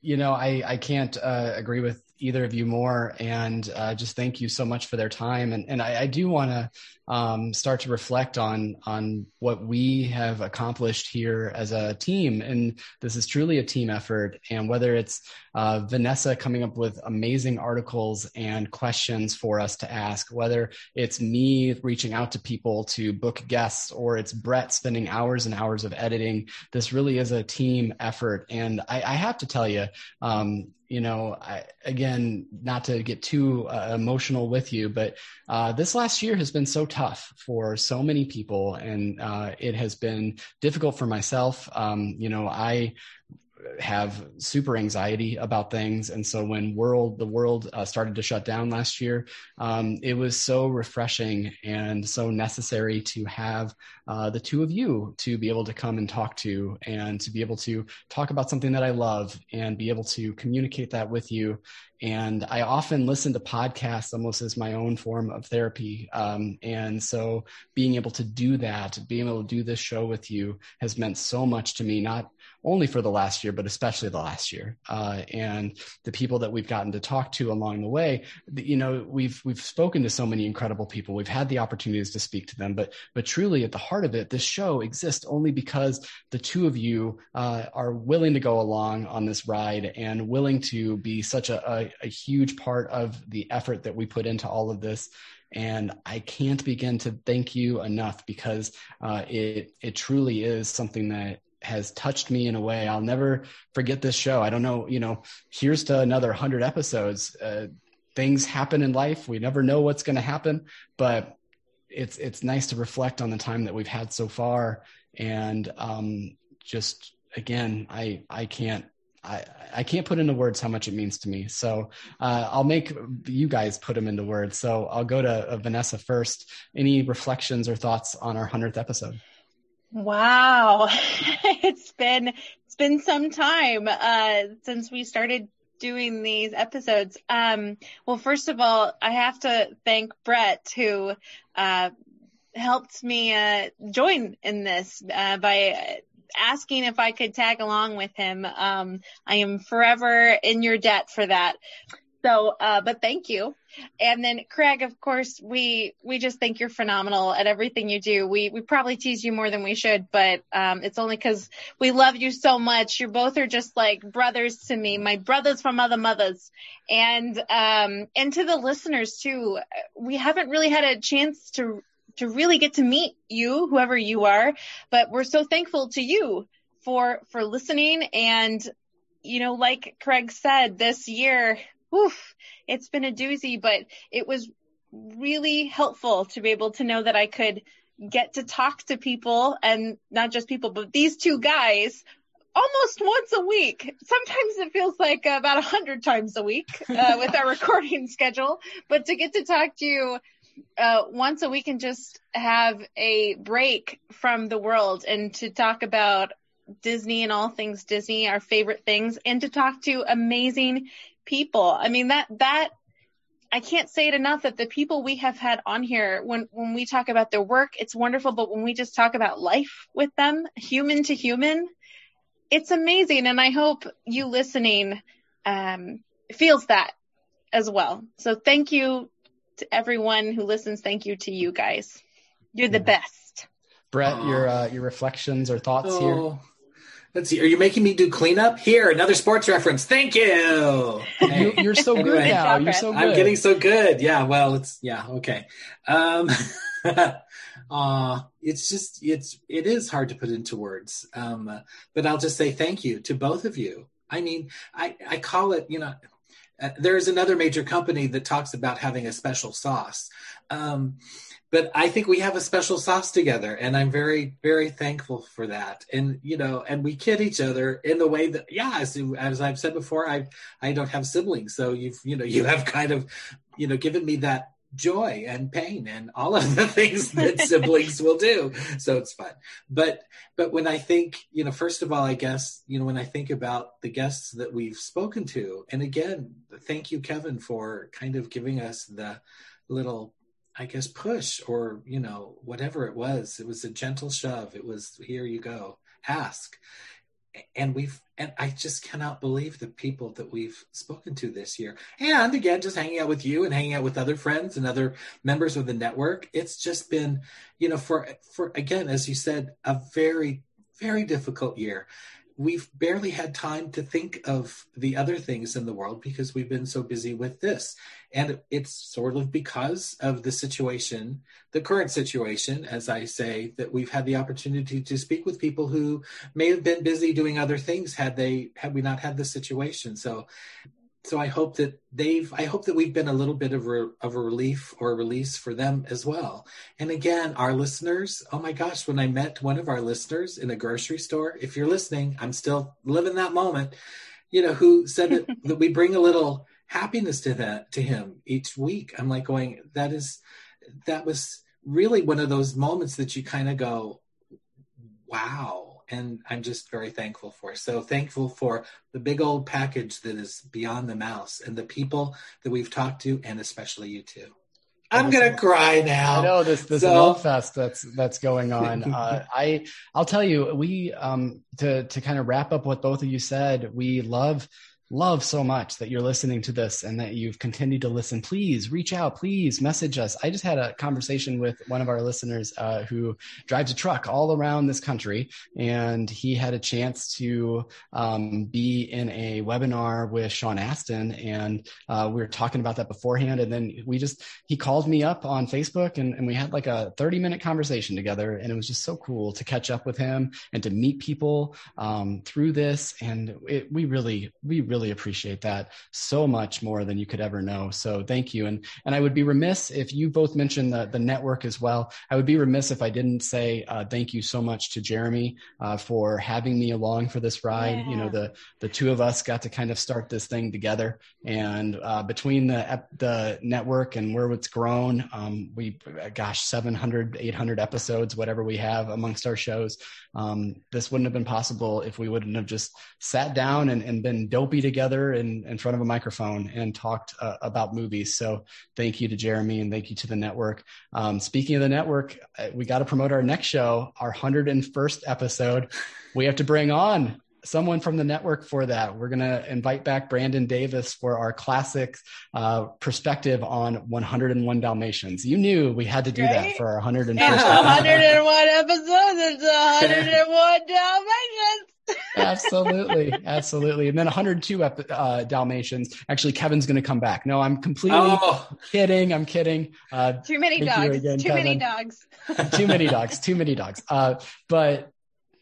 you know, I, I can't uh, agree with either of you more. And uh, just thank you so much for their time. And, and I, I do want to um, start to reflect on on what we have accomplished here as a team. And this is truly a team effort. And whether it's uh, Vanessa coming up with amazing articles and questions for us to ask, whether it's me reaching out to people to book guests, or it's Brett spending hours and hours of editing, this really is a team effort. And I, I have to tell you, um, you know, I, again, not to get too uh, emotional with you, but uh, this last year has been so tough for so many people, and uh, it has been difficult for myself. Um, you know, I have super anxiety about things and so when world the world uh, started to shut down last year um, it was so refreshing and so necessary to have uh, the two of you to be able to come and talk to and to be able to talk about something that i love and be able to communicate that with you and I often listen to podcasts almost as my own form of therapy. Um, and so being able to do that, being able to do this show with you has meant so much to me, not only for the last year, but especially the last year. Uh, and the people that we've gotten to talk to along the way, you know, we've we've spoken to so many incredible people. We've had the opportunities to speak to them, but but truly at the heart of it, this show exists only because the two of you uh, are willing to go along on this ride and willing to be such a, a, a huge part of the effort that we put into all of this and I can't begin to thank you enough because uh, it it truly is something that has touched me in a way I'll never forget this show. I don't know, you know, here's to another 100 episodes. Uh, things happen in life. We never know what's going to happen, but it's it's nice to reflect on the time that we've had so far and um, just again, I I can't I, I can't put into words how much it means to me. So uh, I'll make you guys put them into words. So I'll go to uh, Vanessa first. Any reflections or thoughts on our 100th episode? Wow. it's been, it's been some time, uh, since we started doing these episodes. Um, well, first of all, I have to thank Brett who, uh, helped me, uh, join in this, uh, by asking if I could tag along with him. Um, I am forever in your debt for that. So, uh, but thank you. And then Craig, of course, we, we just think you're phenomenal at everything you do. We, we probably tease you more than we should, but, um, it's only cause we love you so much. You both are just like brothers to me, my brothers from other mothers. And, um, and to the listeners too, we haven't really had a chance to, to really get to meet you, whoever you are, but we're so thankful to you for, for listening. And, you know, like Craig said, this year oof, it's been a doozy, but it was really helpful to be able to know that I could get to talk to people and not just people, but these two guys almost once a week. Sometimes it feels like about a hundred times a week uh, with our recording schedule. But to get to talk to you uh, once a week and just have a break from the world and to talk about Disney and all things Disney, our favorite things, and to talk to amazing people. I mean that that I can't say it enough that the people we have had on here, when, when we talk about their work, it's wonderful. But when we just talk about life with them, human to human, it's amazing. And I hope you listening, um, feels that as well. So thank you to everyone who listens. Thank you to you guys. You're the best. Brett, your, uh, your reflections or thoughts oh. here? Let's see. Are you making me do cleanup? Here, another sports reference. Thank you. Hey. you are so good anyway, now. You're so good. I'm getting so good. Yeah. Well, it's yeah. Okay. Um, uh, it's just it's it is hard to put into words. Um, but I'll just say thank you to both of you. I mean, I I call it you know. Uh, there's another major company that talks about having a special sauce. Um, but I think we have a special sauce together, and I'm very, very thankful for that. And you know, and we kid each other in the way that, yeah, as, as I've said before, I I don't have siblings, so you've you know you have kind of you know given me that joy and pain and all of the things that siblings will do. So it's fun. But but when i think you know first of all i guess you know when i think about the guests that we've spoken to and again thank you kevin for kind of giving us the little I guess push or you know whatever it was. It was a gentle shove. It was here you go, ask, and we've and I just cannot believe the people that we've spoken to this year. And again, just hanging out with you and hanging out with other friends and other members of the network. It's just been you know for for again as you said a very very difficult year we've barely had time to think of the other things in the world because we've been so busy with this. And it's sort of because of the situation, the current situation, as I say, that we've had the opportunity to speak with people who may have been busy doing other things had they had we not had the situation. So so I hope that they've I hope that we've been a little bit of a, of a relief or a release for them as well. And again, our listeners, oh my gosh, when I met one of our listeners in a grocery store, if you're listening, I'm still living that moment, you know, who said that, that we bring a little happiness to that to him each week. I'm like going, that is that was really one of those moments that you kind of go, wow and I'm just very thankful for. So thankful for the big old package that is beyond the mouse and the people that we've talked to, and especially you too. I'm gonna cry now. I know this this so. love fest that's that's going on. Uh, I I'll tell you, we um to to kind of wrap up what both of you said. We love love so much that you're listening to this and that you've continued to listen. Please reach out. Please message us. I just had a conversation with one of our listeners uh, who drives a truck all around this country, and he had a chance to um, be in a webinar with Sean Astin, and uh, we were talking about that beforehand. And then we just he called me up on Facebook, and, and we had like a 30 minute conversation together, and it was just so cool to catch up with him and to meet people um, through this. And it, we really, we really really appreciate that so much more than you could ever know. So thank you. And and I would be remiss if you both mentioned the, the network as well. I would be remiss if I didn't say uh, thank you so much to Jeremy uh, for having me along for this ride. Yeah. You know, the the two of us got to kind of start this thing together, and uh, between the the network and where it's grown, um, we gosh 700 800 episodes, whatever we have amongst our shows. Um, this wouldn't have been possible if we wouldn't have just sat down and, and been dopey together in, in front of a microphone and talked uh, about movies. So thank you to Jeremy and thank you to the network. Um, speaking of the network, uh, we got to promote our next show, our 101st episode. We have to bring on someone from the network for that. We're going to invite back Brandon Davis for our classic uh, perspective on 101 Dalmatians. You knew we had to do right? that for our 101st yeah, 101 episodes. It's 101 Dalmatians. Absolutely. Absolutely. And then 102 uh, dalmatians. Actually kevin's going to come back. No i'm completely oh. kidding. I'm kidding. Uh, too many dogs. again, too Kevin. many dogs. Too many dogs. Too many dogs. Uh, but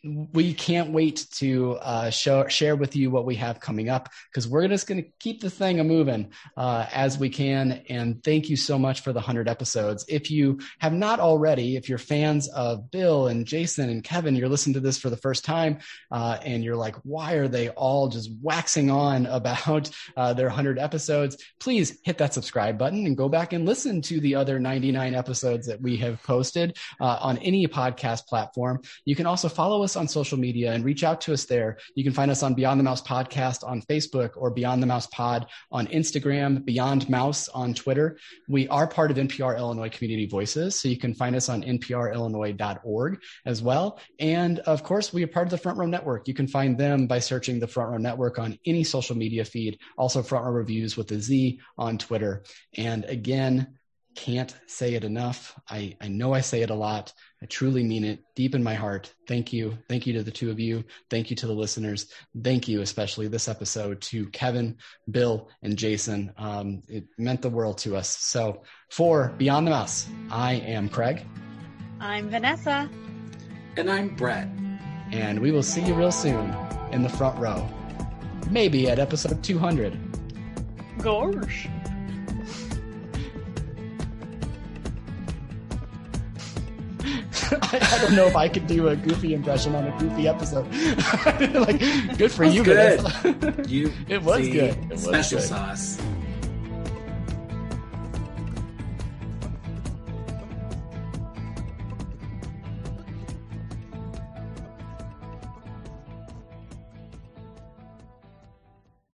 we can't wait to uh, show, share with you what we have coming up because we're just going to keep the thing a moving uh, as we can. And thank you so much for the 100 episodes. If you have not already, if you're fans of Bill and Jason and Kevin, you're listening to this for the first time uh, and you're like, why are they all just waxing on about uh, their 100 episodes? Please hit that subscribe button and go back and listen to the other 99 episodes that we have posted uh, on any podcast platform. You can also follow us on social media and reach out to us there. You can find us on Beyond the Mouse Podcast on Facebook or Beyond the Mouse Pod on Instagram, Beyond Mouse on Twitter. We are part of NPR Illinois Community Voices, so you can find us on nprillinois.org as well. And of course, we are part of the Front Row Network. You can find them by searching the Front Row Network on any social media feed, also Front Row Reviews with a Z on Twitter. And again, can't say it enough. I, I know I say it a lot. I truly mean it deep in my heart. Thank you. Thank you to the two of you. Thank you to the listeners. Thank you, especially this episode, to Kevin, Bill, and Jason. Um, it meant the world to us. So, for Beyond the Mouse, I am Craig. I'm Vanessa. And I'm Brett. And we will see you real soon in the front row. Maybe at episode 200. Gosh. I, I, don't know if I could do a goofy impression on a goofy episode. like, good for you, good. Vanessa. you, it was see, good. It was special good. sauce.